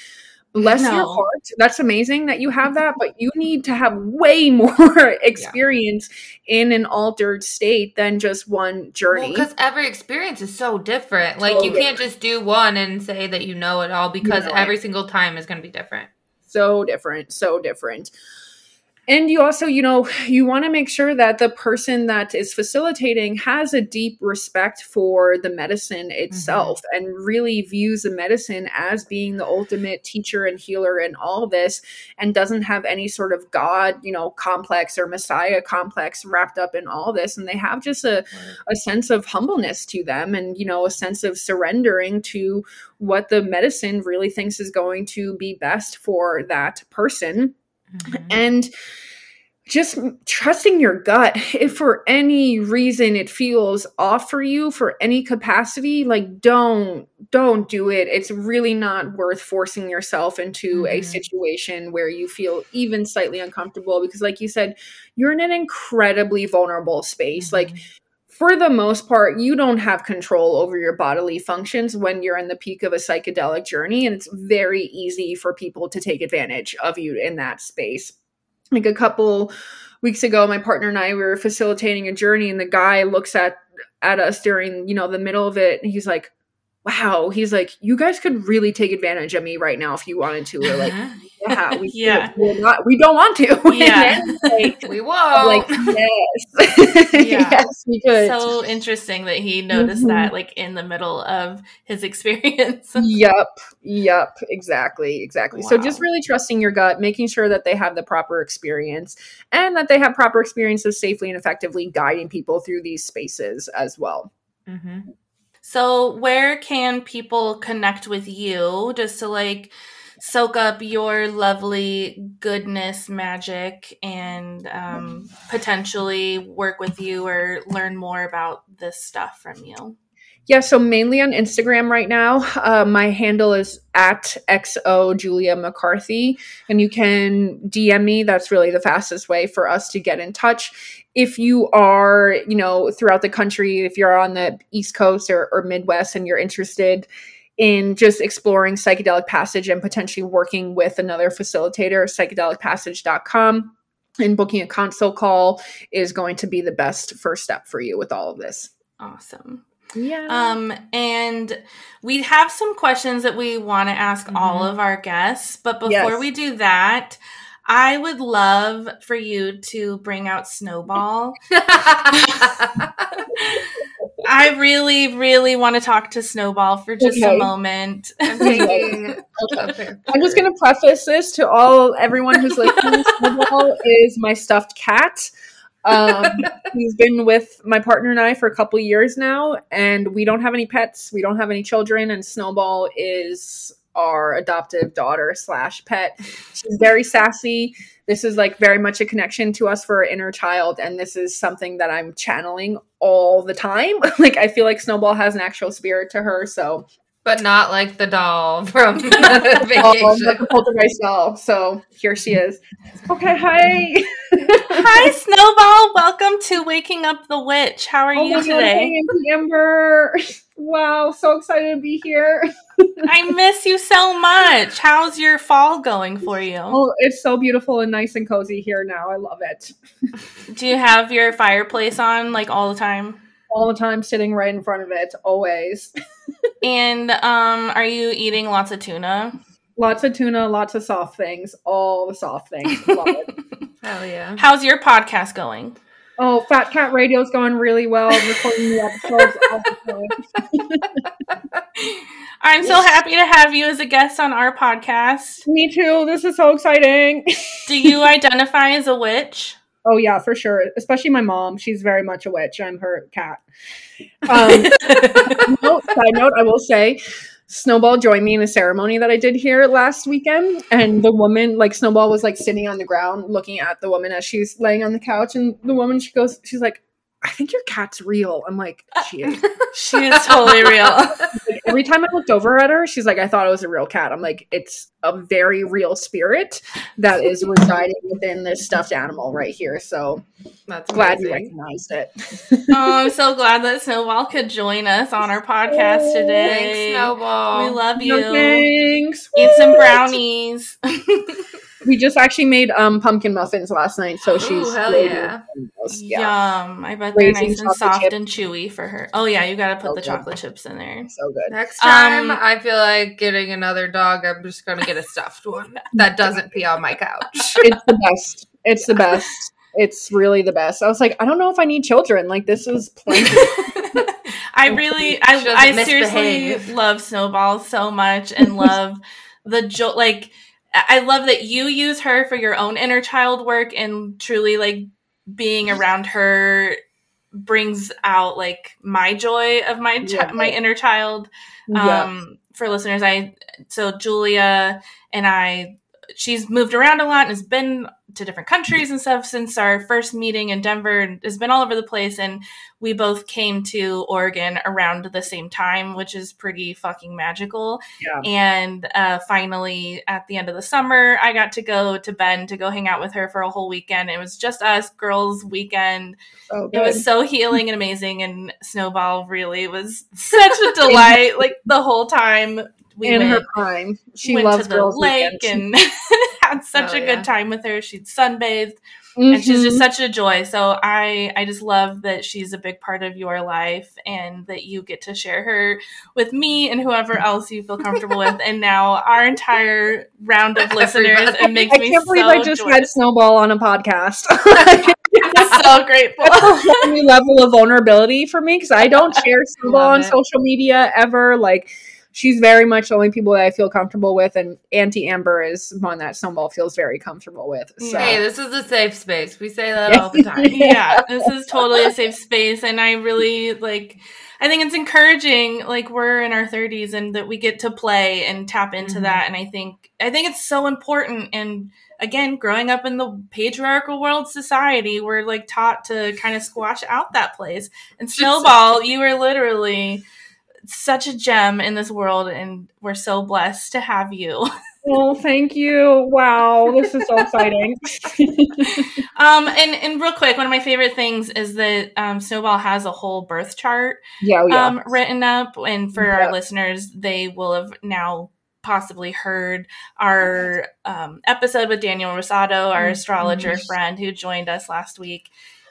bless no. your heart that's amazing that you have that but you need to have way more experience yeah. in an altered state than just one journey because well, every experience is so different like you can't just do one and say that you know it all because you know every it. single time is going to be different so different so different and you also you know you want to make sure that the person that is facilitating has a deep respect for the medicine itself mm-hmm. and really views the medicine as being the ultimate teacher and healer in all this and doesn't have any sort of god you know complex or messiah complex wrapped up in all this. And they have just a, a sense of humbleness to them and you know a sense of surrendering to what the medicine really thinks is going to be best for that person Mm-hmm. And just trusting your gut. If for any reason it feels off for you for any capacity, like don't don't do it. It's really not worth forcing yourself into mm-hmm. a situation where you feel even slightly uncomfortable because like you said, you're in an incredibly vulnerable space. Mm-hmm. Like for the most part, you don't have control over your bodily functions when you're in the peak of a psychedelic journey. And it's very easy for people to take advantage of you in that space. Like a couple weeks ago, my partner and I we were facilitating a journey, and the guy looks at at us during, you know, the middle of it, and he's like, wow, he's like, you guys could really take advantage of me right now if you wanted to. Or like, yeah, we, yeah. Not, we don't want to. Yeah. like, we won't. Like, yes. yeah. yes, we could. So interesting that he noticed mm-hmm. that like in the middle of his experience. yep. Yep. Exactly. Exactly. Wow. So just really trusting your gut, making sure that they have the proper experience and that they have proper experiences safely and effectively guiding people through these spaces as well. Mm-hmm. So, where can people connect with you just to like soak up your lovely goodness magic and um, potentially work with you or learn more about this stuff from you? Yeah, so mainly on Instagram right now. Uh, my handle is at XO Julia McCarthy, and you can DM me. That's really the fastest way for us to get in touch. If you are, you know, throughout the country, if you're on the East Coast or, or Midwest and you're interested in just exploring psychedelic passage and potentially working with another facilitator, psychedelicpassage.com and booking a consult call is going to be the best first step for you with all of this. Awesome. Yeah. Um, and we have some questions that we want to ask mm-hmm. all of our guests. But before yes. we do that, I would love for you to bring out Snowball. I really, really want to talk to Snowball for just okay. a moment. I'm, I'm just going to preface this to all everyone who's listening. Snowball is my stuffed cat. Um, he's been with my partner and I for a couple years now, and we don't have any pets. We don't have any children, and Snowball is our adoptive daughter slash pet. She's very sassy. This is like very much a connection to us for our inner child, and this is something that I'm channeling all the time. like I feel like Snowball has an actual spirit to her, so but not like the doll from oh, vacation. Oh, like the poltergeist doll. So here she is. Okay, hi. hi, Snowball. Welcome to Waking Up the Witch. How are oh you today? God, Amber. Wow, so excited to be here. I miss you so much. How's your fall going for you? Oh, it's so beautiful and nice and cozy here now. I love it. Do you have your fireplace on like all the time? all the time sitting right in front of it always and um are you eating lots of tuna lots of tuna lots of soft things all the soft things love it hell yeah how's your podcast going oh fat cat radio's going really well recording the episodes i'm so happy to have you as a guest on our podcast me too this is so exciting do you identify as a witch Oh yeah, for sure. Especially my mom. She's very much a witch. I'm her cat. Um, note, side note, I will say, Snowball joined me in a ceremony that I did here last weekend, and the woman, like Snowball, was like sitting on the ground looking at the woman as she's laying on the couch, and the woman she goes, she's like, I think your cat's real. I'm like, uh, she is. she is totally real. like, every time I looked over at her, she's like, I thought it was a real cat. I'm like, it's a very real spirit that is residing within this stuffed animal right here. So that's glad you recognized it. oh, I'm so glad that Snowball could join us on our podcast oh, today. Thanks, Snowball. We love you. No, thanks. Eat some brownies we just actually made um pumpkin muffins last night, so she's Ooh, hell yeah. yeah. Yum! I bet they're nice and soft chip. and chewy for her. Oh yeah, you got to put so the good. chocolate chips in there. So good. Next time, um, I feel like getting another dog. I'm just gonna get a stuffed one that doesn't pee on my couch. it's the best. It's the best. It's really the best. I was like, I don't know if I need children. Like this is plenty. I really, I, I seriously love Snowball so much and love the joy. Like I love that you use her for your own inner child work and truly like being around her brings out like my joy of my yeah. my inner child. Um for listeners, I so Julia and I she's moved around a lot and has been to different countries and stuff since our first meeting in Denver has been all over the place. And we both came to Oregon around the same time, which is pretty fucking magical. Yeah. And uh, finally, at the end of the summer, I got to go to Bend to go hang out with her for a whole weekend. It was just us girls weekend. Oh, it was so healing and amazing. And Snowball really was such a delight. like the whole time we in went, her prime. She went loves to the lake and had such oh, a yeah. good time with her. She'd sunbathed. Mm-hmm. and she's just mm-hmm. such a joy. So I I just love that she's a big part of your life and that you get to share her with me and whoever else you feel comfortable with. And now our entire round of listeners. It makes I me can't believe I just joyous. had Snowball on a podcast. so grateful. That's a new level of vulnerability for me because I don't share Snowball on social media ever. Like she's very much the only people that I feel comfortable with, and Auntie Amber is one that Snowball feels very comfortable with. So. Hey, this is a safe space. We say that all the time. yeah, this is totally a safe space, and I really like. I think it's encouraging. Like we're in our 30s, and that we get to play and tap into mm-hmm. that. And I think I think it's so important. And again, growing up in the patriarchal world society, we're like taught to kind of squash out that place. And Snowball, you were literally such a gem in this world, and we're so blessed to have you. Well, thank you. Wow, this is so exciting. um, and and real quick, one of my favorite things is that um, Snowball has a whole birth chart. Yeah, oh, yeah. Um, written up, and for yeah. our listeners, they will have now possibly heard our um, episode with Daniel Rosado, our mm-hmm. astrologer friend who joined us last week.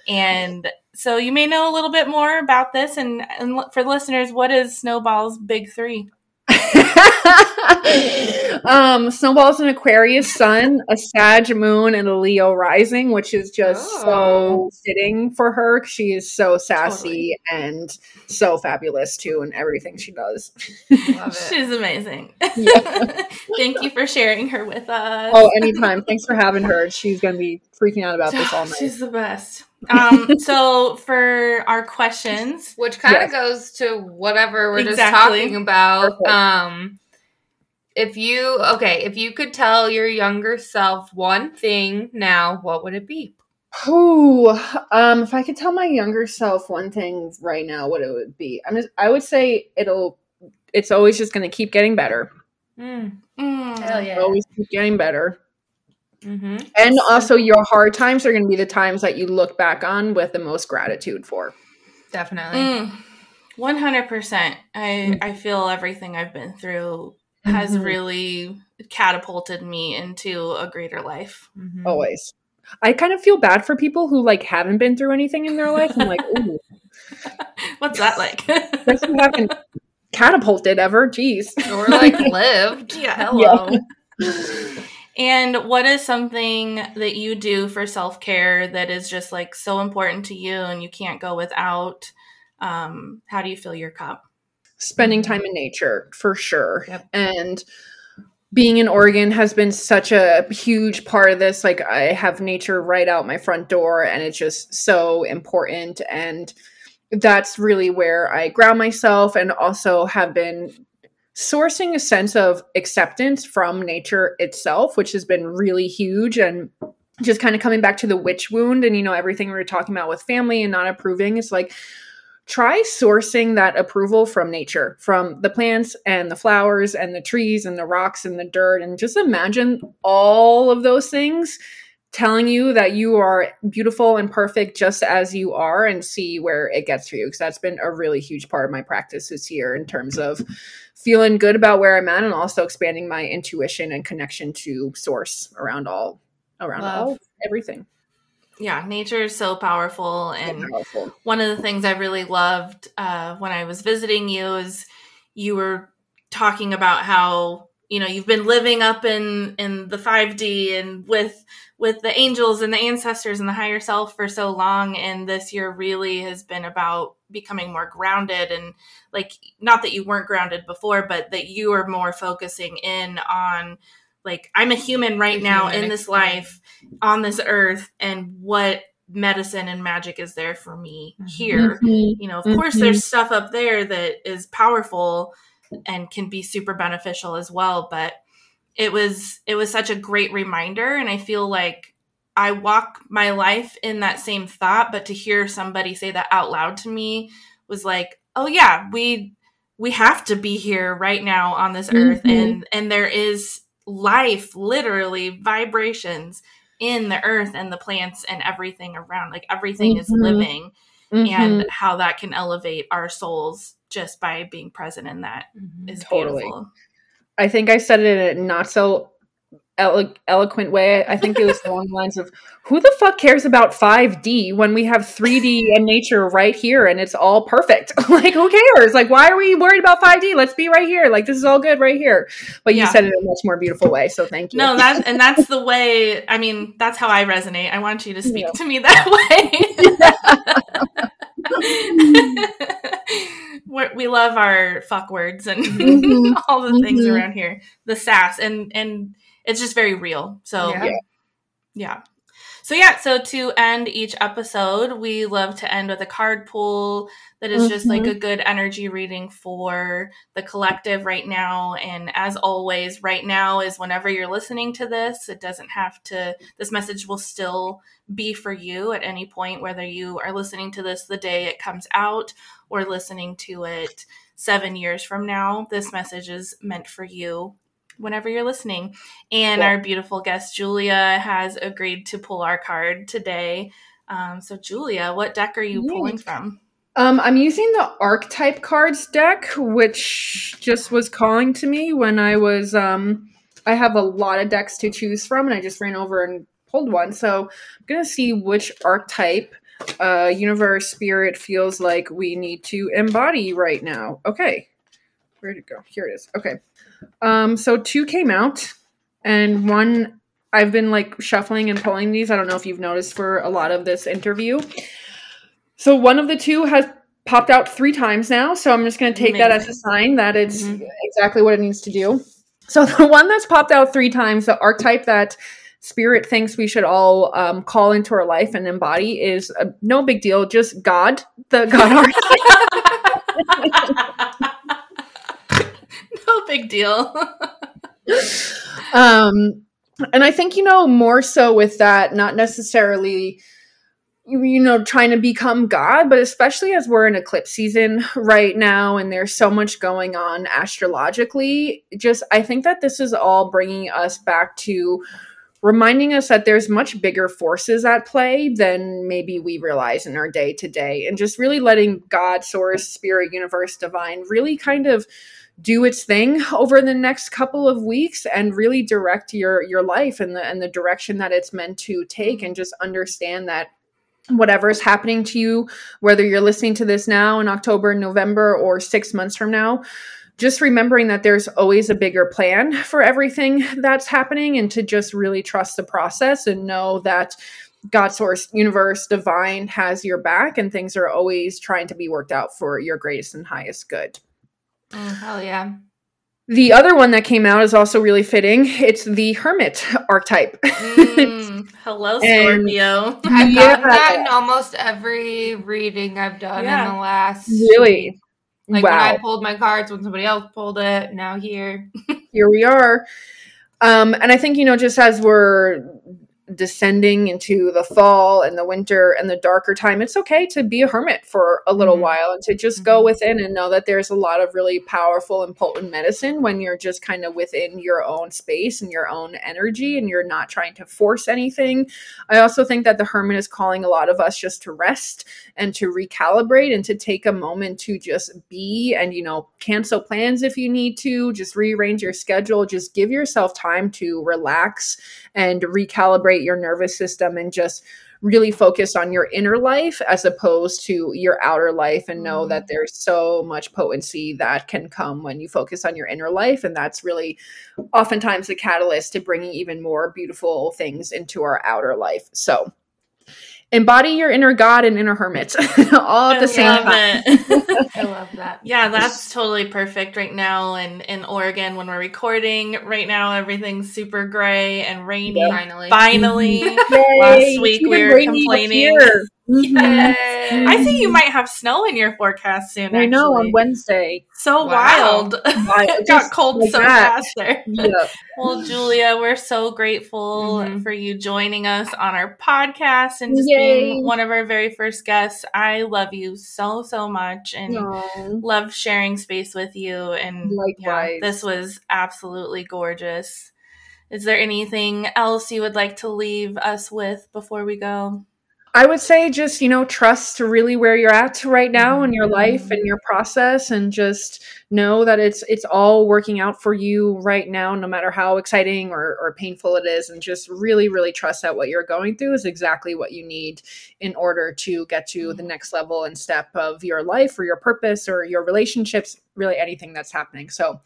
And so you may know a little bit more about this. And, and for the listeners, what is Snowball's big three? um, Snowball's an Aquarius sun, a Sag moon, and a Leo rising, which is just oh. so fitting for her. She is so sassy totally. and so fabulous too, in everything she does. She's amazing. Yeah. Thank you for sharing her with us. Oh, anytime. Thanks for having her. She's gonna be freaking out about this all night. She's the best. Um, so for our questions, which kind of yes. goes to whatever we're exactly. just talking about. Perfect. Um, if you okay, if you could tell your younger self one thing now, what would it be? Oh, um, if I could tell my younger self one thing right now, what it would be, I'm just, I would say it'll, it's always just going to keep getting better. Mm. Mm. Hell yeah! Always keep getting better. Mm-hmm. And also, your hard times are going to be the times that you look back on with the most gratitude for. Definitely. Mm. One hundred percent. I mm. I feel everything I've been through has mm-hmm. really catapulted me into a greater life. Mm-hmm. Always. I kind of feel bad for people who like haven't been through anything in their life. I'm like, ooh. What's that like? who haven't catapulted ever. Jeez. Or like lived. Yeah. Hello. Yeah. And what is something that you do for self care that is just like so important to you and you can't go without? Um, how do you fill your cup? spending time in nature for sure. Yep. And being in Oregon has been such a huge part of this. Like I have nature right out my front door and it's just so important and that's really where I ground myself and also have been sourcing a sense of acceptance from nature itself, which has been really huge and just kind of coming back to the witch wound and you know everything we were talking about with family and not approving it's like try sourcing that approval from nature from the plants and the flowers and the trees and the rocks and the dirt and just imagine all of those things telling you that you are beautiful and perfect just as you are and see where it gets for you because that's been a really huge part of my practice this year in terms of feeling good about where i'm at and also expanding my intuition and connection to source around all around Love. all everything. Yeah, nature is so powerful, and so powerful. one of the things I really loved uh, when I was visiting you is you were talking about how you know you've been living up in in the 5D and with with the angels and the ancestors and the higher self for so long, and this year really has been about becoming more grounded and like not that you weren't grounded before, but that you are more focusing in on like i'm a human right now in this life on this earth and what medicine and magic is there for me mm-hmm. here mm-hmm. you know of mm-hmm. course there's stuff up there that is powerful and can be super beneficial as well but it was it was such a great reminder and i feel like i walk my life in that same thought but to hear somebody say that out loud to me was like oh yeah we we have to be here right now on this earth mm-hmm. and and there is life, literally vibrations in the earth and the plants and everything around. Like everything mm-hmm. is living, mm-hmm. and how that can elevate our souls just by being present in that mm-hmm. is totally. beautiful. I think I said it in a not so elo- eloquent way. I think it was along the lines of, "Who the fuck cares about 5D when we have 3D and nature right here and it's all perfect? like, who cares? Like, why are we worried about 5D? Let's be right here. Like, this is all good right here." But you yeah. said it in a much more beautiful way, so thank you. No, that's and that's the way. I mean, that's how I resonate. I want you to speak yeah. to me that way. We love our fuck words and mm-hmm. all the things mm-hmm. around here. The sass and and it's just very real. So yeah. yeah. So yeah, so to end each episode, we love to end with a card pull that is mm-hmm. just like mm-hmm. a good energy reading for the collective right now. And as always, right now is whenever you're listening to this. It doesn't have to this message will still be for you at any point, whether you are listening to this the day it comes out or listening to it seven years from now. This message is meant for you whenever you're listening. And cool. our beautiful guest, Julia, has agreed to pull our card today. Um, so, Julia, what deck are you pulling from? Um, I'm using the Archetype Cards deck, which just was calling to me when I was. Um, I have a lot of decks to choose from, and I just ran over and pulled one. So I'm gonna see which archetype, uh, universe, spirit feels like we need to embody right now. Okay, where'd it go? Here it is. Okay, um, so two came out, and one I've been like shuffling and pulling these. I don't know if you've noticed for a lot of this interview. So one of the two has popped out three times now. So I'm just going to take Amazing. that as a sign that it's mm-hmm. exactly what it needs to do. So the one that's popped out three times, the archetype that spirit thinks we should all um, call into our life and embody is uh, no big deal. Just God, the God no big deal. um, and I think, you know, more so with that, not necessarily you know trying to become god but especially as we're in eclipse season right now and there's so much going on astrologically just i think that this is all bringing us back to reminding us that there's much bigger forces at play than maybe we realize in our day to day and just really letting god source spirit universe divine really kind of do its thing over the next couple of weeks and really direct your your life and the and the direction that it's meant to take and just understand that whatever is happening to you whether you're listening to this now in October November or 6 months from now just remembering that there's always a bigger plan for everything that's happening and to just really trust the process and know that God source, universe, divine has your back and things are always trying to be worked out for your greatest and highest good. Oh, hell yeah. The other one that came out is also really fitting. It's the hermit archetype. Mm, hello, Scorpio. I've yeah. gotten that in almost every reading I've done yeah. in the last really Like wow. when I pulled my cards, when somebody else pulled it, now here. here we are. Um, and I think, you know, just as we're descending into the fall and the winter and the darker time, it's okay to be a hermit for a little mm-hmm. while and to just mm-hmm. go within and know that there's a lot of really powerful and potent medicine when you're just kind of within your own space and your own energy and you're not trying to force anything. I also think that the hermit is calling a lot of us just to rest and to recalibrate and to take a moment to just be and, you know, cancel plans if you need to, just rearrange your schedule, just give yourself time to relax and recalibrate your nervous system and just really focus on your inner life as opposed to your outer life and know mm. that there's so much potency that can come when you focus on your inner life and that's really oftentimes the catalyst to bringing even more beautiful things into our outer life so embody your inner god and inner hermit. All at the I same time. i love that. Yeah that's totally perfect right now and in oregon when we're recording. Right now everything's super gray and rainy. Finally. Finally. Last week we were complaining Mm-hmm. I think you might have snow in your forecast soon. I know on Wednesday. So wow. wild. it got cold like so that. fast there. Yeah. well, Julia, we're so grateful mm-hmm. for you joining us on our podcast and just Yay. being one of our very first guests. I love you so so much and Aww. love sharing space with you. And Likewise. Yeah, this was absolutely gorgeous. Is there anything else you would like to leave us with before we go? I would say just, you know, trust to really where you're at right now in your life and your process and just know that it's it's all working out for you right now, no matter how exciting or, or painful it is. And just really, really trust that what you're going through is exactly what you need in order to get to the mm-hmm. next level and step of your life or your purpose or your relationships, really anything that's happening. So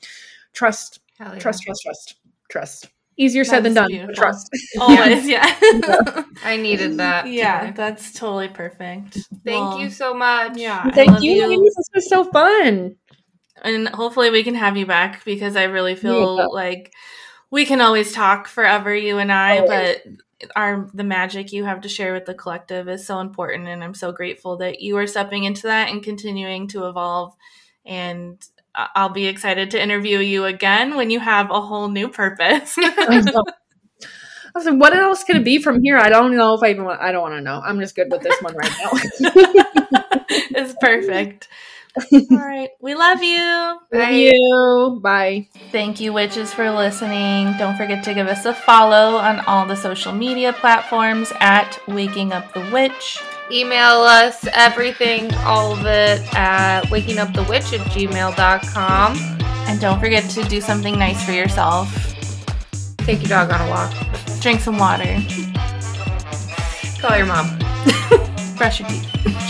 trust, yeah. trust, trust, trust, trust easier said than done. Beautiful. Trust. Always, yeah. yeah. I needed that. Yeah, that's totally perfect. Thank well, you so much. Yeah. Thank you, you. This was so fun. And hopefully we can have you back because I really feel yeah. like we can always talk forever, you and I, always. but our the magic you have to share with the collective is so important and I'm so grateful that you are stepping into that and continuing to evolve and I'll be excited to interview you again when you have a whole new purpose. I was like, what else could it be from here? I don't know if I even want, I don't want to know. I'm just good with this one right now. it's perfect. All right. We love you. Love you. Bye. Thank you, witches, for listening. Don't forget to give us a follow on all the social media platforms at Waking Up the Witch. Email us everything, all of it at wakingupthewitch at gmail.com. And don't forget to do something nice for yourself. Take your dog on a walk. Drink some water. Call your mom. Brush your teeth.